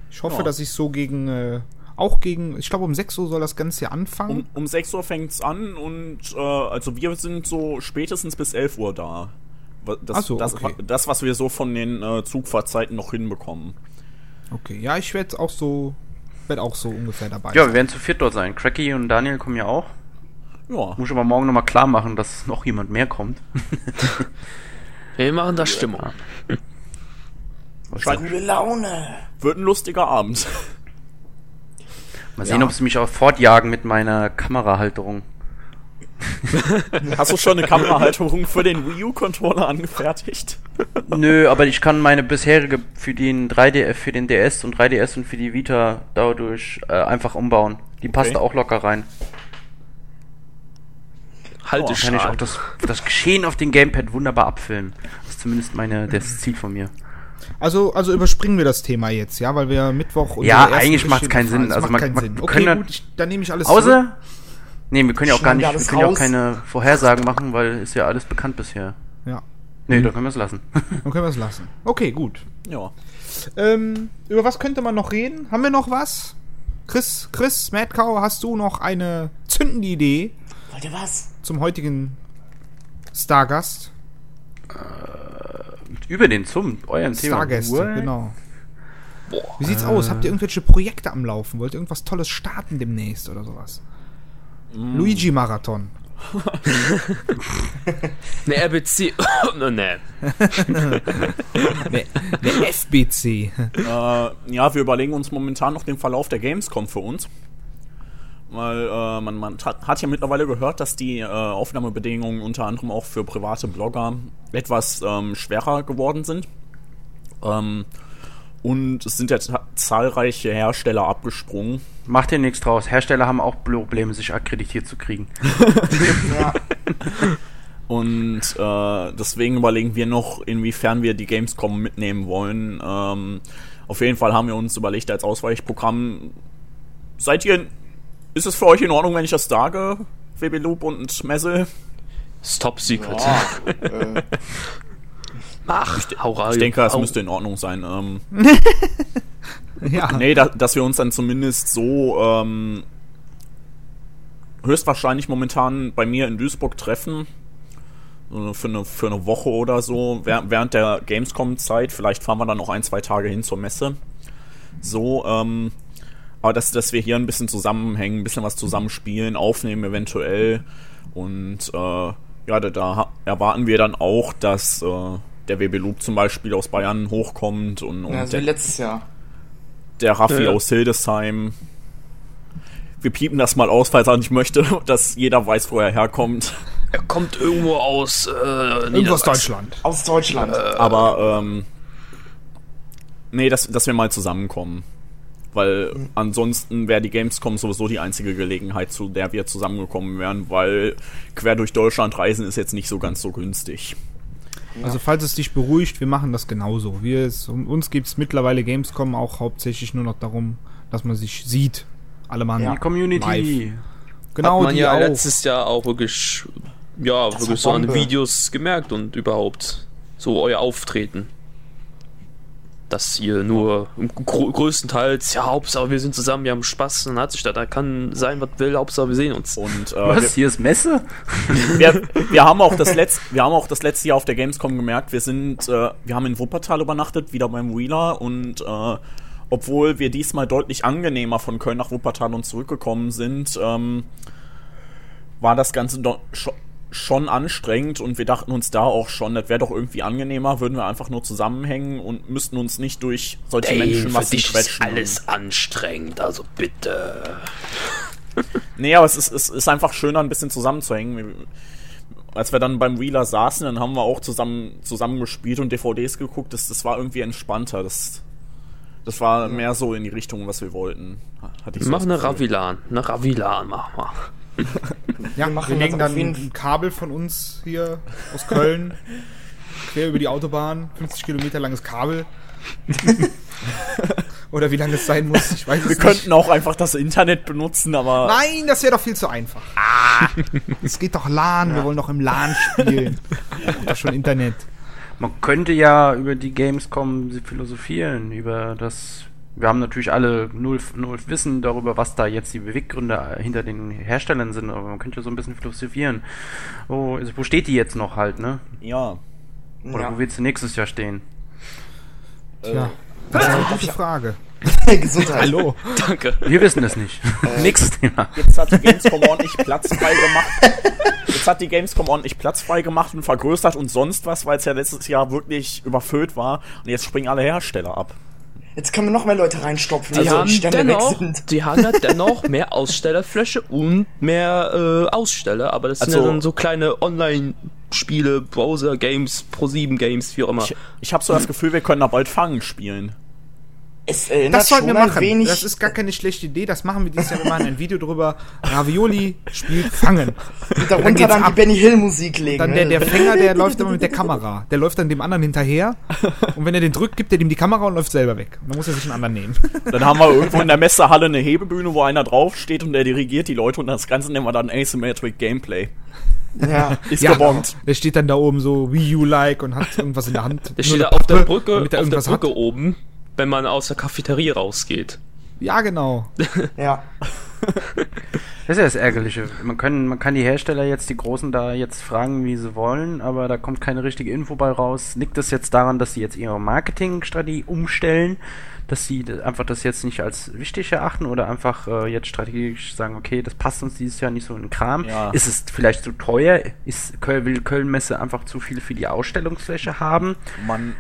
Ich hoffe, Ja. dass ich so gegen, äh, auch gegen, ich glaube um 6 Uhr soll das Ganze ja anfangen. Um, um 6 Uhr fängt's an und äh, also wir sind so spätestens bis 11 Uhr da. Das, so, das, okay. das, was wir so von den äh, Zugfahrtzeiten noch hinbekommen. Okay, ja, ich werde auch so, werde auch so ungefähr dabei Ja, wir sein. werden zu viert dort sein. Cracky und Daniel kommen ja auch. Ja, Muss ich aber morgen nochmal klar machen, dass noch jemand mehr kommt. *laughs* Wir machen da Stimmung. scheint, Gute Laune. wird ein lustiger Abend. Mal sehen, Ja. ob sie mich auch fortjagen mit meiner Kamerahalterung. *laughs* Hast du schon eine Kamerahalterung für den Wii U-Controller angefertigt? *laughs* Nö, aber ich kann meine bisherige für den 3D, für den DS und 3DS und für die Vita dadurch äh, einfach umbauen. Die passt da auch locker rein. Halte Kann ich auch das, das Geschehen auf dem Gamepad wunderbar abfilmen. Das ist zumindest meine, das Ziel von mir. Also, also überspringen wir das Thema jetzt, ja, weil wir Mittwoch unsere Ja, eigentlich macht's Berichte keinen. Sinn. Es Also macht man- keinen man- Sinn. wir Okay, können ja- gut, ich, dann nehme ich alles zurück. Außer. Nee, wir können ja auch gar nicht, wir können ja auch keine Vorhersagen machen, weil ist ja alles bekannt bisher. Ja, Nee, dann können wir es lassen. dann können wir es lassen. Okay, gut. Ja. Ähm, über was könnte man noch reden? Haben wir noch was? Chris, Chris, Madcow, hast du noch eine zündende Idee Wollt ihr was? zum heutigen Stargast? Über den zum, eurem Thema. Stargäste, genau. Wie sieht's aus? Habt ihr irgendwelche Projekte am Laufen? Wollt ihr irgendwas Tolles starten demnächst oder sowas? Luigi-Marathon. Eine *laughs* RBC. oh, *laughs* ne. Ne, *laughs* ne FBC. Äh, ja, wir überlegen uns momentan noch den Verlauf der Gamescom für uns. Weil äh, man, man hat, hat ja mittlerweile gehört, dass die äh, Aufnahmebedingungen unter anderem auch für private Blogger etwas ähm, schwerer geworden sind. Ähm, und es sind ja zahlreiche Hersteller abgesprungen. Macht dir nichts draus. Hersteller haben auch Probleme, sich akkreditiert zu kriegen. *laughs* Ja. Und äh, deswegen überlegen wir noch, inwiefern wir die Gamescom mitnehmen wollen. Ähm, Auf jeden Fall haben wir uns überlegt als Ausweichprogramm. Seid ihr. Ist es für euch in Ordnung, wenn ich das sage? WB Loop und Messel? Ist top secret. *laughs* äh, Ach, hau rein. Ich denke, es müsste in Ordnung sein. Ähm, *laughs* Ja. nee, da, dass wir uns dann zumindest so ähm, höchstwahrscheinlich momentan bei mir in Duisburg treffen. Für eine, für eine Woche oder so, während, während der Gamescom-Zeit. Vielleicht fahren wir dann noch ein, zwei Tage hin zur Messe. So, ähm, aber dass, dass wir hier ein bisschen zusammenhängen, ein bisschen was zusammenspielen, aufnehmen eventuell. Und äh, ja, da, da erwarten wir dann auch, dass äh, der WB Loop zum Beispiel aus Bayern hochkommt und, und ja, so der, wie letztes Jahr. der Raffi Ja. aus Hildesheim. Wir piepen das mal aus, falls er nicht möchte, *laughs* dass jeder weiß, wo er herkommt. Er kommt irgendwo aus äh, Irgendwo aus. Deutschland. Aus Deutschland. Aber ähm, nee, dass, dass wir mal zusammenkommen. Weil ansonsten wäre die Gamescom sowieso die einzige Gelegenheit, zu der wir zusammengekommen wären, weil quer durch Deutschland reisen ist jetzt nicht so ganz so günstig. Also falls es dich beruhigt, wir machen das genauso. Wir, es, um uns gibt es mittlerweile Gamescom auch hauptsächlich nur noch darum, dass man sich sieht. Alle Mann. Ja. Die Community. Live. Genau, Hat man die ja auch. letztes Jahr auch wirklich, ja, Das wirklich so an. Videos gemerkt und überhaupt so euer Auftreten. Dass ihr nur gro größtenteils, ja, Hauptsache wir sind zusammen, wir haben Spaß, dann hat sich da, da kann sein, was will, Hauptsache wir sehen uns. Und äh, Was? Hier ist Messe? *laughs* wir, wir haben auch das letzte, wir haben auch das letzte Jahr auf der Gamescom gemerkt, wir sind, äh, wir haben in Wuppertal übernachtet, wieder beim Wheeler und äh, obwohl wir diesmal deutlich angenehmer von Köln nach Wuppertal und zurückgekommen sind, ähm, war das Ganze doch scho schon anstrengend und wir dachten uns da auch schon, das wäre doch irgendwie angenehmer, würden wir einfach nur zusammenhängen und müssten uns nicht durch solche für Menschenmassen dich ist quetschen. alles anstrengend, also bitte. *laughs* Nee, aber es ist, es ist einfach schöner, ein bisschen zusammenzuhängen. Als wir dann beim Wheeler saßen, dann haben wir auch zusammen, zusammen gespielt und DVDs geguckt. Das, das war irgendwie entspannter. Das, das war mehr so in die Richtung, was wir wollten. Hatte ich so Mach eine. Ravilan, eine Ravilan, mach mal. *laughs* Ja, Wir wir, machen legen das auf dann ein Kabel von uns hier aus Köln quer über die Autobahn, 50 Kilometer langes Kabel. *laughs* Oder wie lange es sein muss, ich weiß es Wir nicht. könnten auch einfach das Internet benutzen, aber Nein, das wäre doch viel zu einfach. Ah, es geht doch LAN, wir wollen doch im LAN spielen. *laughs* Doch schon Internet. Man könnte ja über die Gamescom philosophieren, über das. Wir haben natürlich alle null, null Wissen darüber, was da jetzt die Beweggründe hinter den Herstellern sind, aber man könnte ja so ein bisschen philosophieren. Wo, also wo steht die jetzt noch halt, ne? ja. Oder Ja. wo wird sie nächstes Jahr stehen? Tja, das ist eine gute Frage. *laughs* Gesundheit. Hallo. Danke. Wir wissen es nicht. *laughs* Nächstes Thema. Jetzt hat die Gamescom ordentlich Platz frei gemacht. Jetzt hat die Gamescom ordentlich Platz frei gemacht und vergrößert und sonst was, weil es ja letztes Jahr wirklich überfüllt war. Und jetzt springen alle Hersteller ab. Jetzt können wir noch mehr Leute reinstopfen, Die also haben, Stände dennoch, weg sind. die haben ja *laughs* dennoch mehr Ausstellerfläche und mehr äh, Aussteller, aber das sind Also- ja dann so kleine Online-Spiele, Browser-Games, Pro7-Games, wie auch immer. Ich, ich habe so das Gefühl, wir können da bald Fangen spielen. Es erinnert Das sollten wir machen. wenig. Das ist gar keine schlechte Idee. Das machen wir dieses Jahr. Wir machen ein Video drüber. Ravioli spielt Fangen. und dann darunter geht's dann, die ab. Benny Hill Musik legen. Dann ne? der, der Fänger, der läuft immer mit der Kamera. Der läuft dann dem anderen hinterher. Und wenn er den drückt, gibt er ihm die Kamera und läuft selber weg. Dann muss er sich einen anderen nehmen. Dann haben wir irgendwo in der Messehalle eine Hebebühne, wo einer draufsteht und der dirigiert die Leute und das Ganze nennen wir dann Asymmetric Gameplay. ja. Ist gebongt. Der steht dann da oben so Wii U-like und hat irgendwas in der Hand. Der Nur steht da auf der Brücke, damit er auf der irgendwas Brücke hat. oben, wenn man aus der Cafeteria rausgeht. Ja, genau. *laughs* ja. Das ist ja das Ärgerliche. Man, können, man kann die Hersteller jetzt, die Großen, da jetzt fragen, wie sie wollen, aber da kommt keine richtige Info bei raus. Liegt das jetzt daran, dass sie jetzt ihre Marketingstrategie umstellen? Dass sie einfach das jetzt nicht als wichtig erachten oder einfach äh, jetzt strategisch sagen, okay, das passt uns dieses Jahr nicht so in den Kram. Ja. Ist es vielleicht zu teuer? Ist Köln, will Köln-Messe einfach zu viel für die Ausstellungsfläche haben? Man,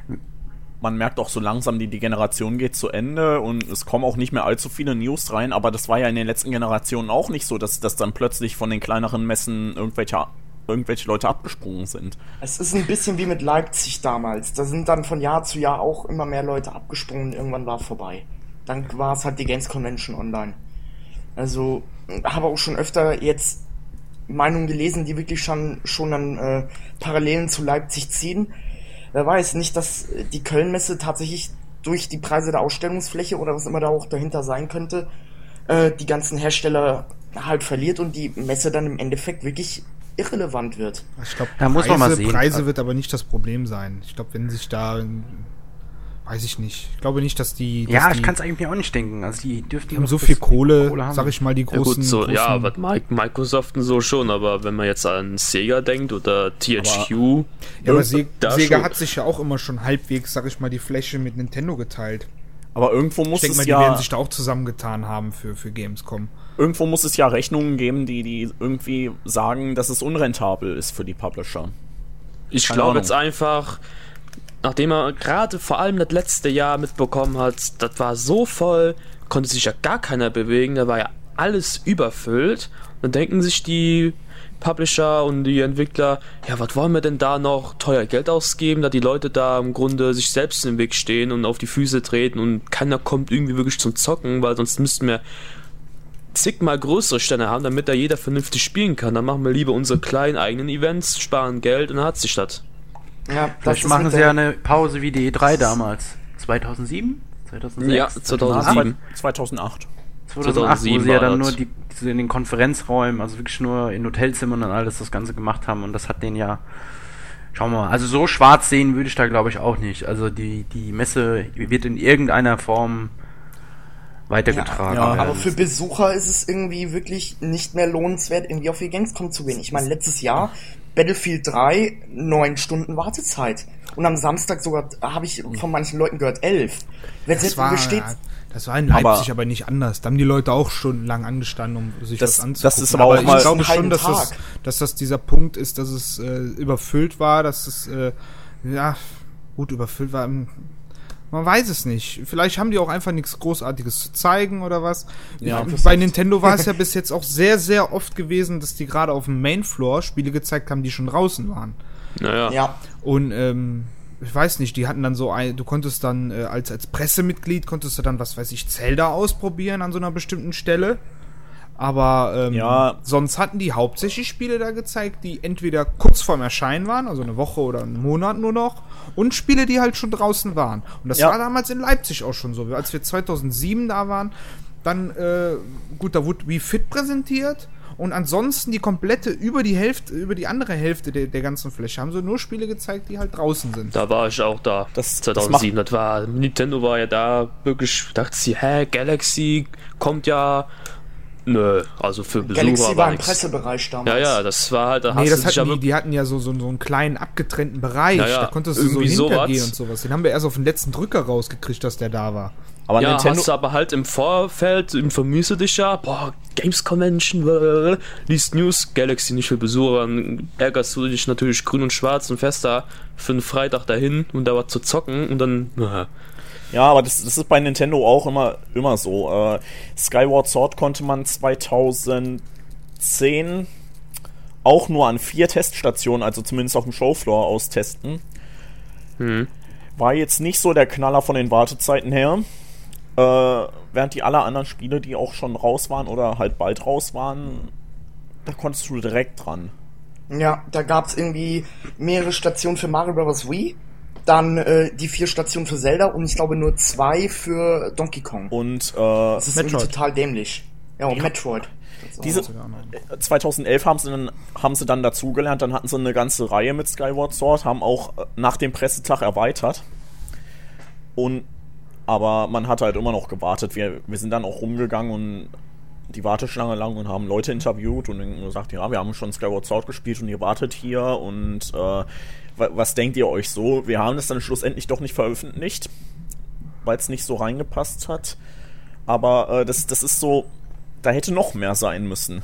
man merkt auch so langsam, die, die Generation geht zu Ende und es kommen auch nicht mehr allzu viele News rein, aber das war ja in den letzten Generationen auch nicht so, dass, dass dann plötzlich von den kleineren Messen irgendwelche, irgendwelche Leute abgesprungen sind. Es ist ein bisschen wie mit Leipzig damals. Da sind dann von Jahr zu Jahr auch immer mehr Leute abgesprungen irgendwann war vorbei. Dann war es halt die Games Convention online. Also, habe auch schon öfter jetzt Meinungen gelesen, die wirklich schon, schon dann äh, Parallelen zu Leipzig ziehen. Wer weiß, nicht, dass äh, die Kölnmesse tatsächlich durch die Preise der Ausstellungsfläche oder was immer da auch dahinter sein könnte, äh, die ganzen Hersteller halt verliert und die Messe dann im Endeffekt wirklich irrelevant wird. Ich glaube, Da muss man mal sehen. Preise wird aber nicht das Problem sein. Ich glaube, wenn sich da, weiß ich nicht. Ich glaube nicht, dass die, dass Ja, die, ich kann es eigentlich mir auch nicht denken. Also die dürften die haben so viel Kohle, haben. sag ich mal, die Ja, großen. gut, so, großen ja, was Mi- Microsoft und so schon, aber wenn man jetzt an Sega denkt oder THQ, ja, aber Se da Sega schon. hat sich ja auch immer schon halbwegs, sag ich mal, die Fläche mit Nintendo geteilt. Aber irgendwo muss Ich denke es mal, die ja werden sich da auch zusammengetan haben für, für Gamescom. irgendwo muss es ja Rechnungen geben, die die irgendwie sagen, dass es unrentabel ist für die Publisher. ich glaube jetzt einfach, nachdem er gerade vor allem das letzte Jahr mitbekommen hat, das war so voll, konnte sich ja gar keiner bewegen, da war ja alles überfüllt. Dann denken sich die Publisher und die Entwickler, ja, was wollen wir denn da noch teuer Geld ausgeben, da die Leute da im Grunde sich selbst im Weg stehen und auf die Füße treten und keiner kommt irgendwie wirklich zum Zocken, weil sonst müssten wir zigmal größere Stände haben, damit da jeder vernünftig spielen kann. Dann machen wir lieber unsere kleinen eigenen Events, sparen Geld und dann hat sich das. Ja, Vielleicht machen sie ja eine Pause wie die E3 damals. 2007? 2006? Ja, 2007. 2008. 2008, wo 2007 sie ja dann nur die, diese in den Konferenzräumen, also wirklich nur in Hotelzimmern und alles das Ganze gemacht haben und das hat den ja, schauen wir mal, also so schwarz sehen würde ich da glaube ich auch nicht. Also die, die Messe wird in irgendeiner Form weitergetragen. Ja, ja. Aber für Besucher ist es irgendwie wirklich nicht mehr lohnenswert, irgendwie auf die Gamescom zu gehen. Ich meine, letztes Jahr Battlefield 3, neun Stunden Wartezeit. Und am Samstag sogar, habe ich von manchen Leuten gehört, elf. Wer Das jetzt war, besteht, das war in Leipzig Aber- aber, nicht anders. Da haben die Leute auch stundenlang angestanden, um sich Das- was anzugucken. das ist aber auch ich mal- glaube einen schon, dass das, dass das dieser Punkt ist, dass es äh, überfüllt war, dass es äh, ja gut überfüllt war. Man weiß es nicht. Vielleicht haben die auch einfach nichts Großartiges zu zeigen oder was. Ja, Bei Nintendo war es ja *laughs* bis jetzt auch sehr, sehr oft gewesen, dass die gerade auf dem Mainfloor Spiele gezeigt haben, die schon draußen waren. Naja. ja, Und ähm, ich weiß nicht, die hatten dann so ein, du konntest dann äh, als, als Pressemitglied konntest du dann, was weiß ich, Zelda ausprobieren an so einer bestimmten Stelle. Aber ähm, Ja. sonst hatten die hauptsächlich Spiele da gezeigt, die entweder kurz vorm Erscheinen waren, also eine Woche oder einen Monat nur noch, und Spiele, die halt schon draußen waren. Und das Ja. war damals in Leipzig auch schon so. Als wir 2007 da waren, dann, äh, gut, da wurde Wii Fit präsentiert. Und ansonsten die komplette, über die Hälfte, über die andere Hälfte der, der ganzen Fläche haben sie nur Spiele gezeigt, die halt draußen sind. Da war ich auch da. Das- 2007. Das, war Nintendo war ja da wirklich. Dachte sie, hä, Galaxy kommt ja. Nö, also für Besucher Galaxy war war im nix. Pressebereich damals. Ja, ja, das war halt. Da Nee, hast das hatten die, die hatten ja so, so, so einen kleinen abgetrennten Bereich. Ja, ja, da konntest du so irgendwie hintergehen sowas. und sowas. Den haben wir erst auf den letzten Drücker rausgekriegt, dass der da war. Aber ja, Nintendo, hast du aber halt im Vorfeld informierst du dich ja, boah, Games Convention, blablabla, liest News, Galaxy nicht für Besucher, dann ärgerst du dich natürlich grün und schwarz und fest da für einen Freitag dahin und da was zu zocken und dann, Ja, aber das, das ist bei Nintendo auch immer, immer so. Äh, Skyward Sword konnte man 2010 auch nur an vier Teststationen, also zumindest auf dem Showfloor, austesten. War jetzt nicht so der Knaller von den Wartezeiten her. Äh, während die aller anderen Spiele, die auch schon raus waren oder halt bald raus waren, da konntest du direkt dran. Ja, da gab's irgendwie mehrere Stationen für Mario Bros. Wii, dann äh, die vier Stationen für Zelda und ich glaube nur zwei für Donkey Kong. Und äh, Das ist irgendwie Metroid. total dämlich. Ja, und Metroid. diese, 2011 haben sie dann, haben sie dann dazugelernt, dann hatten sie eine ganze Reihe mit Skyward Sword, haben auch äh, nach dem Pressetag erweitert. Und aber man hat halt immer noch gewartet. Wir, wir sind dann auch rumgegangen und die Warteschlange lang und haben Leute interviewt und gesagt, ja, wir haben schon Skyward Sword gespielt und ihr wartet hier und äh, was denkt ihr euch so? Wir haben es dann schlussendlich doch nicht veröffentlicht, weil es nicht so reingepasst hat. Aber äh, das, das ist so, da hätte noch mehr sein müssen.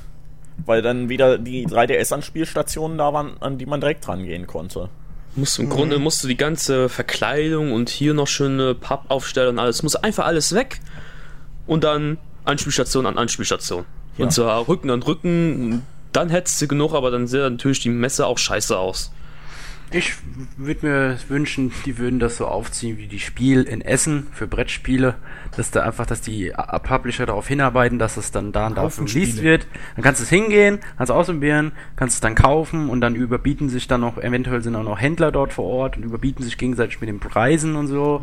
Weil dann wieder die 3DS-Anspielstationen da waren, an die man direkt rangehen konnte. musst, im Grunde musst du die ganze Verkleidung und hier noch schöne Pappaufsteller und alles, muss einfach alles weg und dann Anspielstation an Anspielstation. Ja. Und zwar Rücken an Rücken, dann hättest du genug, aber dann sieht natürlich die Messe auch scheiße aus. Ich würde mir wünschen, die würden das so aufziehen wie die Spiel in Essen für Brettspiele, dass da einfach, dass die Publisher darauf hinarbeiten, dass es dann da und da released wird. Dann kannst du es hingehen, kannst ausprobieren, kannst es dann kaufen und dann überbieten sich dann noch, eventuell sind auch noch Händler dort vor Ort und überbieten sich gegenseitig mit den Preisen und so.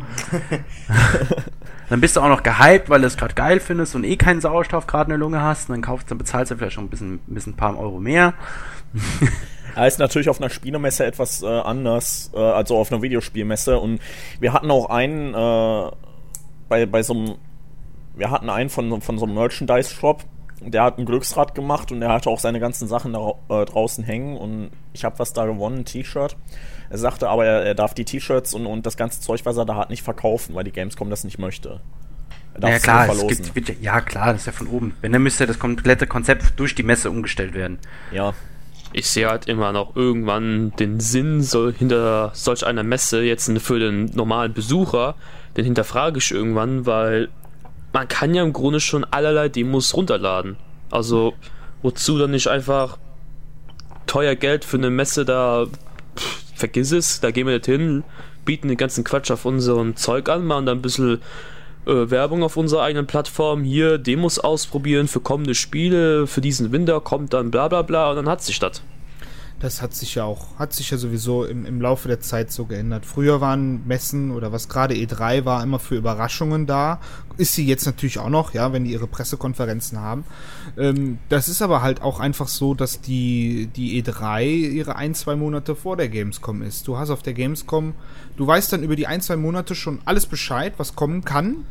*laughs* dann bist du auch noch gehypt, weil du es gerade geil findest und eh keinen Sauerstoff gerade in der Lunge hast. Und dann kaufst, dann bezahlst du vielleicht schon ein bisschen, ein bisschen ein paar Euro mehr. *laughs* Ja, ist natürlich auf einer Spielemesse etwas äh, anders, äh, also auf einer Videospielmesse. Und wir hatten auch einen äh, bei, bei so einem, wir hatten einen von, von so einem Merchandise-Shop, der hat ein Glücksrad gemacht und der hatte auch seine ganzen Sachen da, äh, draußen hängen und ich habe was da gewonnen, ein T-Shirt. Er sagte aber, er, er darf die T-Shirts und, und das ganze Zeug, was er da hat, nicht verkaufen, weil die Gamescom das nicht möchte. Er darf Ja klar, es gibt, ja klar, das ist ja von oben. Wenn, dann müsste das komplette Konzept durch die Messe umgestellt werden. Ja. Ich sehe halt immer noch irgendwann den Sinn so hinter solch einer Messe jetzt für den normalen Besucher, den hinterfrage ich irgendwann, weil man kann ja im Grunde schon allerlei Demos runterladen. Also wozu dann nicht einfach teuer Geld für eine Messe da pff, vergiss es, da gehen wir nicht hin, bieten den ganzen Quatsch auf unserem Zeug an, machen dann ein bisschen äh, Werbung auf unserer eigenen Plattform, hier Demos ausprobieren für kommende Spiele, für diesen Winter kommt dann bla bla bla und dann hat sich das. Das hat sich ja auch, hat sich ja sowieso im, im Laufe der Zeit so geändert. Früher waren Messen oder was gerade E3 war, immer für Überraschungen da. Ist sie jetzt natürlich auch noch, ja, wenn die ihre Pressekonferenzen haben. Ähm, das ist aber halt auch einfach so, dass die, die E3 ihre ein, zwei Monate vor der Gamescom ist. Du hast auf der Gamescom, du weißt dann über die ein, zwei Monate schon alles Bescheid, was kommen kann.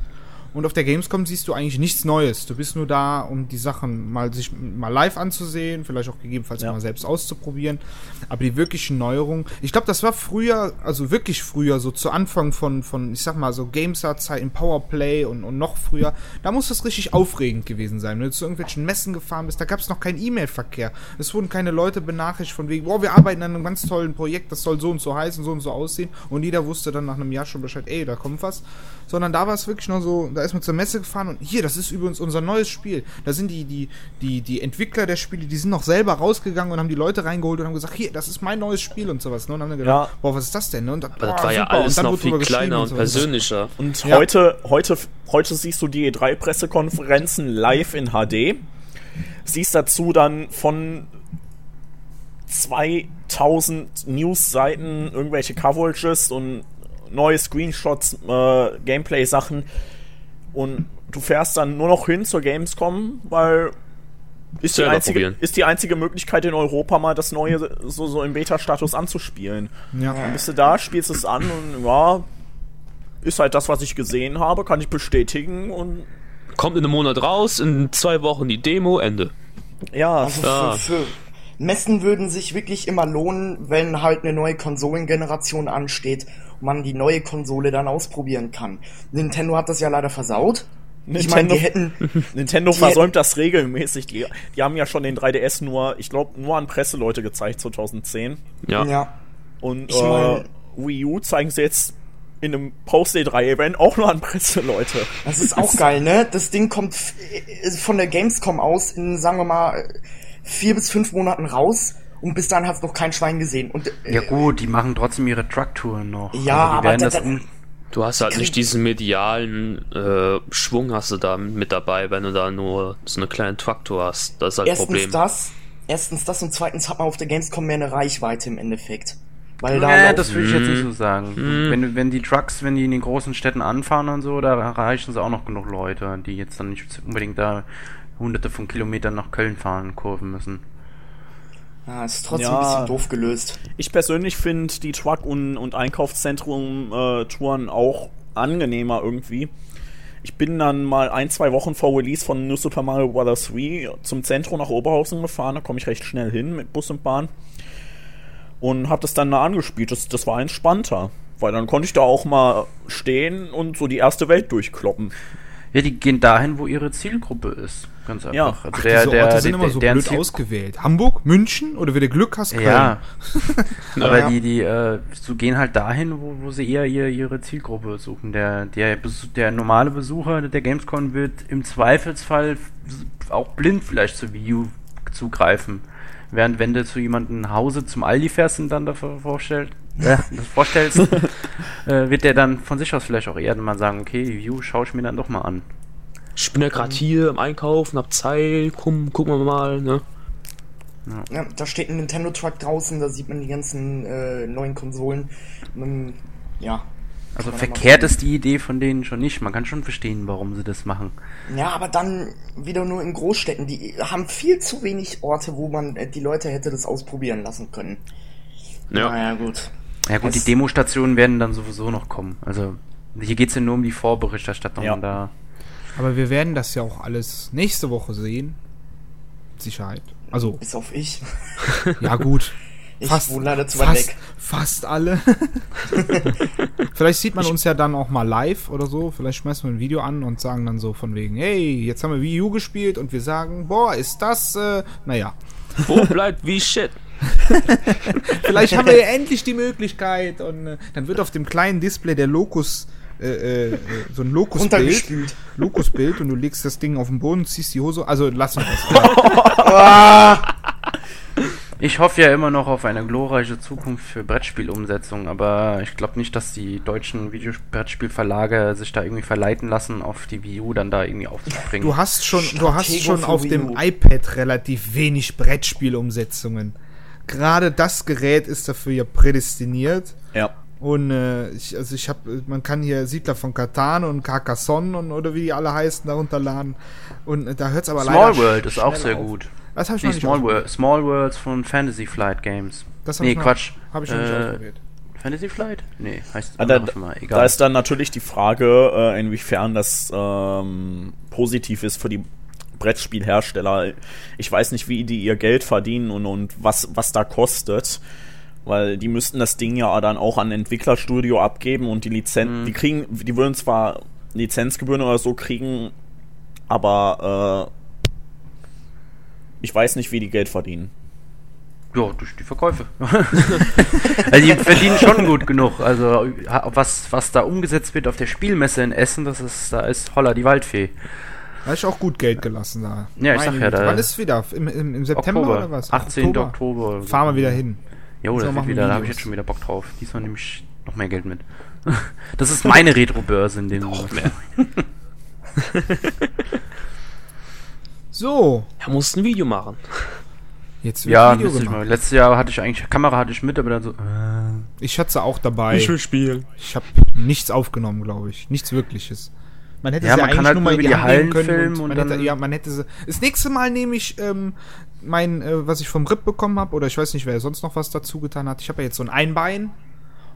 Und auf der Gamescom siehst du eigentlich nichts Neues. Du bist nur da, um die Sachen mal sich mal live anzusehen, vielleicht auch gegebenenfalls Ja. mal selbst auszuprobieren. Aber die wirklichen Neuerungen, ich glaube, das war früher, also wirklich früher, so zu Anfang von, von ich sag mal, so Gamestar-Zeiten, Powerplay und, und noch früher, da muss das richtig aufregend gewesen sein. Wenn du zu irgendwelchen Messen gefahren bist, da gab es noch keinen E-Mail-Verkehr. Es wurden keine Leute benachrichtigt von wegen, boah, wir arbeiten an einem ganz tollen Projekt, das soll so und so heißen, so und so aussehen. Und jeder wusste dann nach einem Jahr schon Bescheid, ey, da kommt was. Sondern da war es wirklich noch so, da ist man zur Messe gefahren und hier, das ist übrigens unser neues Spiel. Da sind die, die, die, die Entwickler der Spiele, die sind noch selber rausgegangen und haben die Leute reingeholt und haben gesagt, hier, das ist mein neues Spiel und sowas. Ne? Und haben dann gedacht, Ja. boah, was ist das denn? Ne? Und, Aber das war ja alles noch viel kleiner und persönlicher. Und Ja. heute, heute, heute siehst du die E3-Pressekonferenzen live in HD. Siehst dazu dann von 2000 News-Seiten irgendwelche Coverages und neue Screenshots, äh, Gameplay-Sachen. Und du fährst dann nur noch hin zur Gamescom, weil ist die, einzige, ist die einzige Möglichkeit in Europa mal das neue so, so im Beta-Status anzuspielen. Ja. Dann bist du da, spielst es an und ja, ist halt das, was ich gesehen habe, kann ich bestätigen und Kommt in einem Monat raus, in zwei Wochen die Demo, Ende. ja, Also für, für Messen würden sich wirklich immer lohnen, wenn halt eine neue Konsolengeneration ansteht und man die neue Konsole dann ausprobieren kann. Nintendo hat das ja leider versaut. Ich meine, die hätten, *laughs* Nintendo die versäumt das regelmäßig. Die, die haben ja schon den 3DS nur, ich glaube, nur an Presseleute gezeigt 2010. Ja. ja, Und Ich äh, mein- Wii U zeigen sie jetzt in einem Post-E3-Event auch nur an Presseleute. das ist auch geil, ne? Das Ding kommt äh, von der Gamescom aus in, sagen wir mal, äh, vier bis fünf Monaten raus und bis dahin hat's noch kein Schwein gesehen. Und äh, Ja gut, die machen trotzdem ihre Trucktouren noch. Ja, die aber das da- um, Du hast halt nicht diesen medialen äh, Schwung hast du da mit dabei, wenn du da nur so eine kleine Traktor hast. Das ist halt erstens Problem. das, erstens das und zweitens hat man auf der Gamescom mehr eine Reichweite im Endeffekt. Weil da Nee, laufen- das würde ich jetzt nicht so sagen. Wenn, wenn die Trucks, wenn die in den großen Städten anfahren und so, da erreichen sie auch noch genug Leute, die jetzt dann nicht unbedingt da hunderte von Kilometern nach Köln fahren, kurven müssen. Ja, ist trotzdem Ja. ein bisschen doof gelöst. Ich persönlich finde die Truck- und, und Einkaufszentrum-Touren auch angenehmer irgendwie. Ich bin dann mal ein, zwei Wochen vor Release von New Super Mario Bros. 3 zum Zentrum nach Oberhausen gefahren. Da komme ich recht schnell hin mit Bus und Bahn. Und habe das dann da angespielt. Das, das war entspannter. Weil dann konnte ich da auch mal stehen und so die erste Welt durchkloppen. Ja, die gehen dahin, wo ihre Zielgruppe ist. Ganz einfach. Ja. Also Ach, der, diese der, Orte sind der, immer so blöd ausgewählt. Hamburg, München oder wenn du Glück hast, Köln. Ja. *laughs* Aber Ja. die, die, äh, so gehen halt dahin, wo, wo sie eher ihre, ihre Zielgruppe suchen. Der, der, der normale Besucher der Gamescom wird im Zweifelsfall auch blind vielleicht zur Wii U zugreifen. Während wenn du zu jemandem nach Hause zum Aldi fährst und dann davor vorstellt, ja, *laughs* das vorstellst, *laughs* äh, wird der dann von sich aus vielleicht auch eher mal sagen, okay, View schaue ich mir dann doch mal an. Ich bin ja gerade hier im Einkaufen, hab Zeit, komm, gucken wir mal, ne? Ja, da steht ein Nintendo Truck draußen, da sieht man die ganzen äh, neuen Konsolen. Man, ja. Also verkehrt ist die Idee von denen schon nicht. Man kann schon verstehen, warum sie das machen. Ja, aber dann wieder nur in Großstädten. Die haben viel zu wenig Orte, wo man äh, die Leute hätte das ausprobieren lassen können. Ja. Naja, gut. Ja gut, Es- die Demostationen werden dann sowieso noch kommen. Also hier geht's ja nur um die Vorberichterstattung Ja. da. Aber wir werden das ja auch alles nächste Woche sehen. Mit Sicherheit. Also, Bis auf ich. *laughs* ja gut. *laughs* Ich Fast- wohne leider zu weit Fast, weg. fast alle. *laughs* Vielleicht sieht man uns ja dann auch mal live oder so. Vielleicht schmeißen wir ein Video an und sagen dann so von wegen, hey, jetzt haben wir Wii U gespielt und wir sagen, boah, ist das, äh, naja. Wo bleibt wie Shit? Vielleicht haben wir ja endlich die Möglichkeit und äh, dann wird auf dem kleinen Display der Locus, äh, äh, so ein Locus-Bild. Runtergespült. Locus-Bild und du legst das Ding auf den Boden, ziehst die Hose, also lass uns das. *laughs* Ich hoffe ja immer noch auf eine glorreiche Zukunft für Brettspielumsetzungen, aber ich glaube nicht, dass die deutschen Videobrettspielverlage sich da irgendwie verleiten lassen, auf die Wii U dann da irgendwie aufzuspringen. Du hast schon, du hast schon auf dem iPad relativ wenig Brettspielumsetzungen. Gerade das Gerät ist dafür ja prädestiniert. Ja. Und äh, ich, also ich habe, man kann hier Siedler von Catan und Carcassonne und oder wie die alle heißen darunter laden. Und äh, da hört's aber Small leider World ist auch sehr auf. gut. Das habe ich Nee, noch nicht Small, ausprobiert. World, Small Worlds von Fantasy Flight Games. Das hab nee, ich noch- Quatsch. Habe ich noch nicht Äh, ausprobiert. Fantasy Flight? Nee, heißt Ah, da, Firma, egal. da ist dann natürlich die Frage, äh, inwiefern das ähm, positiv ist für die Brettspielhersteller. Ich weiß nicht, wie die ihr Geld verdienen und, und was, was da kostet. Weil die müssten das Ding ja dann auch an ein Entwicklerstudio abgeben und die Lizenz, die kriegen, die würden zwar Lizenzgebühren oder so kriegen, aber äh, ich weiß nicht, wie die Geld verdienen. Ja, durch die Verkäufe. *laughs* also die verdienen schon gut genug. Also ha- was, was da umgesetzt wird auf der Spielmesse in Essen, das ist, da ist Holla die Waldfee. Da ist auch gut Geld gelassen da. Ja, ich sag Meine ja, Güte. da- Wann ist wieder? Im, im, im September Oktober, oder was? 18. Oktober. Fahren wir wieder hin. Jo, So das wieder, da habe ich jetzt schon wieder Bock drauf. Diesmal nehme ich noch mehr Geld mit. *laughs* Das ist meine Retro-Börse in dem Noch Sinne. mehr. *laughs* So, Er muss ein Video machen. jetzt Ja, Video ich mal. Letztes Jahr hatte ich eigentlich, Kamera hatte ich mit, aber dann so, äh, Ich hatte sie auch dabei. Ich, spielen. habe nichts aufgenommen, glaube ich. Nichts Wirkliches. Man hätte Ja, sie man eigentlich kann halt nur mal in die Hallen können filmen und und man dann- hätte, ja, man hätte sie. Das nächste Mal nehme ich ähm, mein, äh, was ich vom Rip bekommen habe, oder ich weiß nicht, wer sonst noch was dazu getan hat. Ich habe ja jetzt so ein Einbein.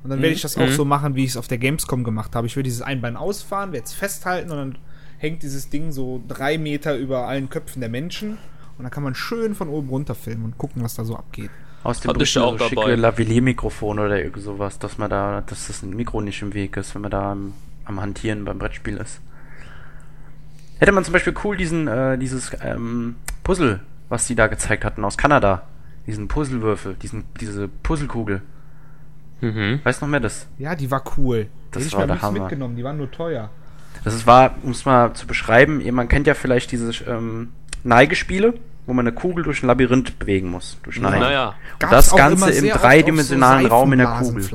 Und dann werde ich das auch so machen, wie ich es auf der Gamescom gemacht habe. Ich will dieses Einbein ausfahren, werde es festhalten und dann hängt dieses Ding so drei Meter über allen Köpfen der Menschen. Und dann kann man schön von oben runter filmen und gucken, was da so abgeht. aus dem ja auch so schicke dabei. Lavalier-Mikrofon oder irgend sowas, dass man da, dass das ein Mikro nicht im Weg ist, wenn man da am, am Hantieren beim Brettspiel ist. Hätte man zum Beispiel cool diesen, äh, dieses ähm, Puzzle, was die da gezeigt hatten aus Kanada. Diesen Puzzlewürfel, diesen, diese Puzzlekugel. Mhm. Weißt noch mehr das? Ja, die war cool. Das Hätte ich war mir der Hammer. mitgenommen, die waren nur teuer. Das ist, war, um es mal zu beschreiben, man kennt ja vielleicht diese ähm, Neigespiele, wo man eine Kugel durch ein Labyrinth bewegen muss. Durch Neigen. Naja. Und das Ganze im dreidimensionalen so Raum in der Kugel.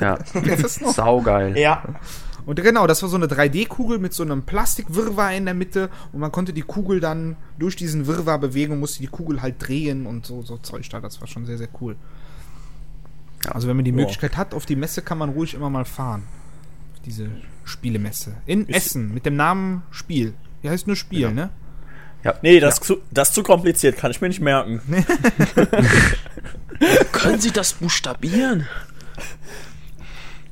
Ja. Du *laughs* das noch? Saugeil. Ja, Und genau, das war so eine 3D-Kugel mit so einem Plastikwirrwarr in der Mitte und man konnte die Kugel dann durch diesen Wirrwarr bewegen und musste die Kugel halt drehen und so, so Zeug da. Das war schon sehr, sehr cool. Also wenn man die Möglichkeit hat, auf die Messe kann man ruhig immer mal fahren. Auf diese Spielemesse. In Essen mit dem Namen Spiel. Die heißt nur Spiel, ne? Nee, das, ist zu, das ist zu kompliziert, kann ich mir nicht merken. *laughs* Können Sie das buchstabieren?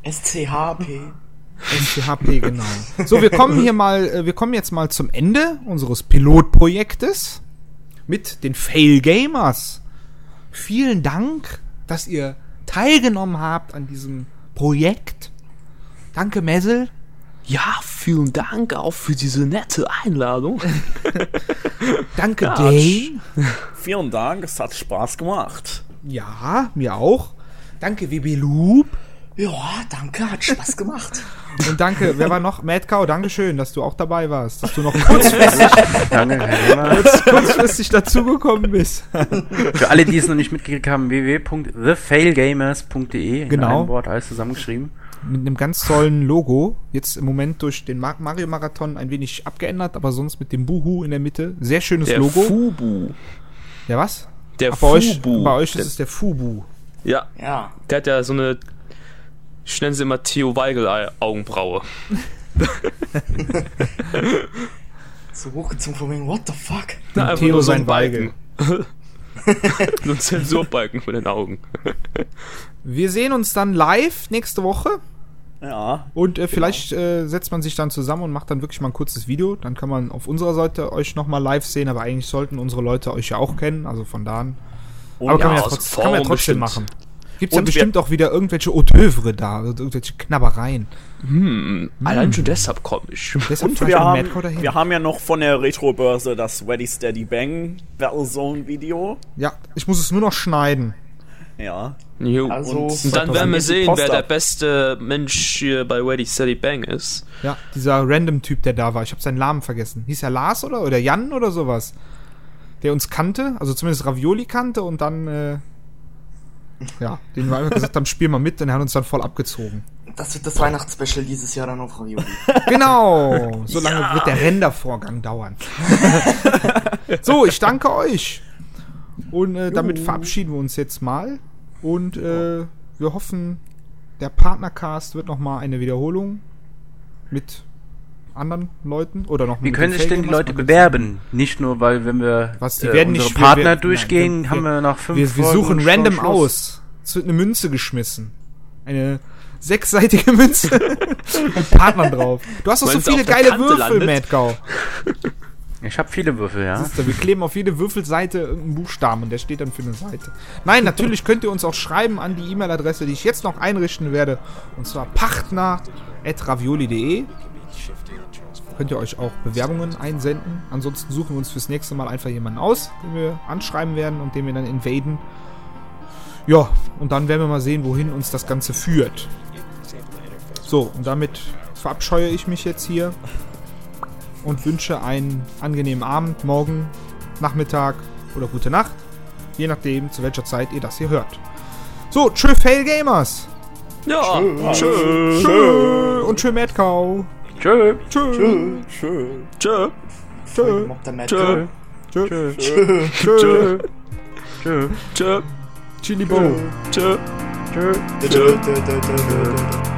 SCHP. SCHP, genau. So, wir kommen hier mal, äh, wir kommen jetzt mal zum Ende unseres Pilotprojektes mit den Fail Gamers. Vielen Dank, dass ihr teilgenommen habt an diesem Projekt. Danke, Messel. Ja, vielen Dank auch für diese nette Einladung. *laughs* Danke, Ja, Dane. *laughs* Vielen Dank, es hat Spaß gemacht. Ja, mir auch. Danke, WB Loop. Ja, danke, hat Spaß gemacht. *laughs* Und danke, wer war noch? Mad Cow, Dankeschön, dass du auch dabei warst, dass du noch *laughs* kurzfristig, Danke, Lehmann. kurzfristig dazugekommen bist. *laughs* Für alle, die es noch nicht mitgekriegt haben, www.thefailgamers.de. Genau. einem Wort, alles zusammengeschrieben. Mit einem ganz tollen Logo. Jetzt im Moment durch den Mar- Mario Marathon ein wenig abgeändert, aber sonst mit dem Buhu in der Mitte. Sehr schönes Der Logo. Fubu. ja, was? Der Ach, bei euch, Fubu. bei euch Der- ist es der Fubu. Ja, Ja. der hat ja so eine, ich nenne sie immer Theo Weigel-Augenbraue. *laughs* So hochgezogen von wegen, what the fuck? Na, Theo sein Weigel. *laughs* so ein Zensurbalken von den Augen. Wir sehen uns dann live nächste Woche. Ja. Und äh, vielleicht äh, setzt man sich dann zusammen und macht dann wirklich mal ein kurzes Video. Dann kann man auf unserer Seite euch nochmal live sehen, aber eigentlich sollten unsere Leute euch ja auch kennen, also von da an. Und Aber kann, man ja trotz, kann man ja trotzdem bestimmt. machen. Gibt ja Und wir- bestimmt auch wieder irgendwelche Haute da, also irgendwelche Knabbereien. Hm, allein schon deshalb komme ich. Deshalb Und wir haben, wir haben ja noch von der Retro-Börse das Ready Steady Bang Battlezone Video. Ja, ich muss es nur noch schneiden. Ja. Jo. Also- und dann werden wir 2000 sehen, wer der beste Mensch hier bei Ready Steady Bang ist. Ja, dieser Random-Typ, der da war. Ich habe seinen Namen vergessen. Hieß er Lars oder? Oder Jan oder sowas? Der uns kannte, also zumindest Ravioli kannte und dann, äh, ja, den wir einfach gesagt haben, spiel mal mit und er hat uns dann voll abgezogen. Das wird das Weihnachtsspecial dieses Jahr dann auf Ravioli. *laughs* Genau, so lange wird der Rendervorgang dauern. *laughs* so, ich danke euch. Und äh, damit verabschieden wir uns jetzt mal. Und äh, wir hoffen, der Partnercast wird noch mal eine Wiederholung mit anderen Leuten oder noch Wie können sich denn die Leute bewerben? Nicht nur, weil wenn wir Was, die äh, werden unsere nicht- Partner wir- durchgehen, nein, haben wir- wir nach fünf Wir, wir suchen random Schluss. aus. Es wird eine Münze geschmissen. Eine sechsseitige Münze *laughs* mit Partnern drauf. Du hast doch so viele geile Kante Würfel. Madgau. Ich habe viele Würfel, ja. Siehst du, Wir kleben auf jede Würfelseite irgendeinen Buchstaben und der steht dann für eine Seite. Nein, natürlich könnt ihr uns auch schreiben an die E-Mail-Adresse, die ich jetzt noch einrichten werde. Und zwar partner.ravioli.de. Könnt ihr euch auch Bewerbungen einsenden. Ansonsten suchen wir uns fürs nächste Mal einfach jemanden aus, den wir anschreiben werden und den wir dann invaden. Ja, und dann werden wir mal sehen, wohin uns das Ganze führt. So, und damit verabscheue ich mich jetzt hier und wünsche einen angenehmen Abend, morgen, Nachmittag oder gute Nacht. Je nachdem, zu welcher Zeit ihr das hier hört. So, tschö Fail Gamers. Ja, Tschö. Tschö. Und tschö Mad Cow. Tschö. Tschö. Tschö. Tschö. Der Mad Tschö. Tschö. Tschö. Tschö. Tschö. Tschö. Chili Bo. Tschö. Tschö. Dö, dö, dö, dö,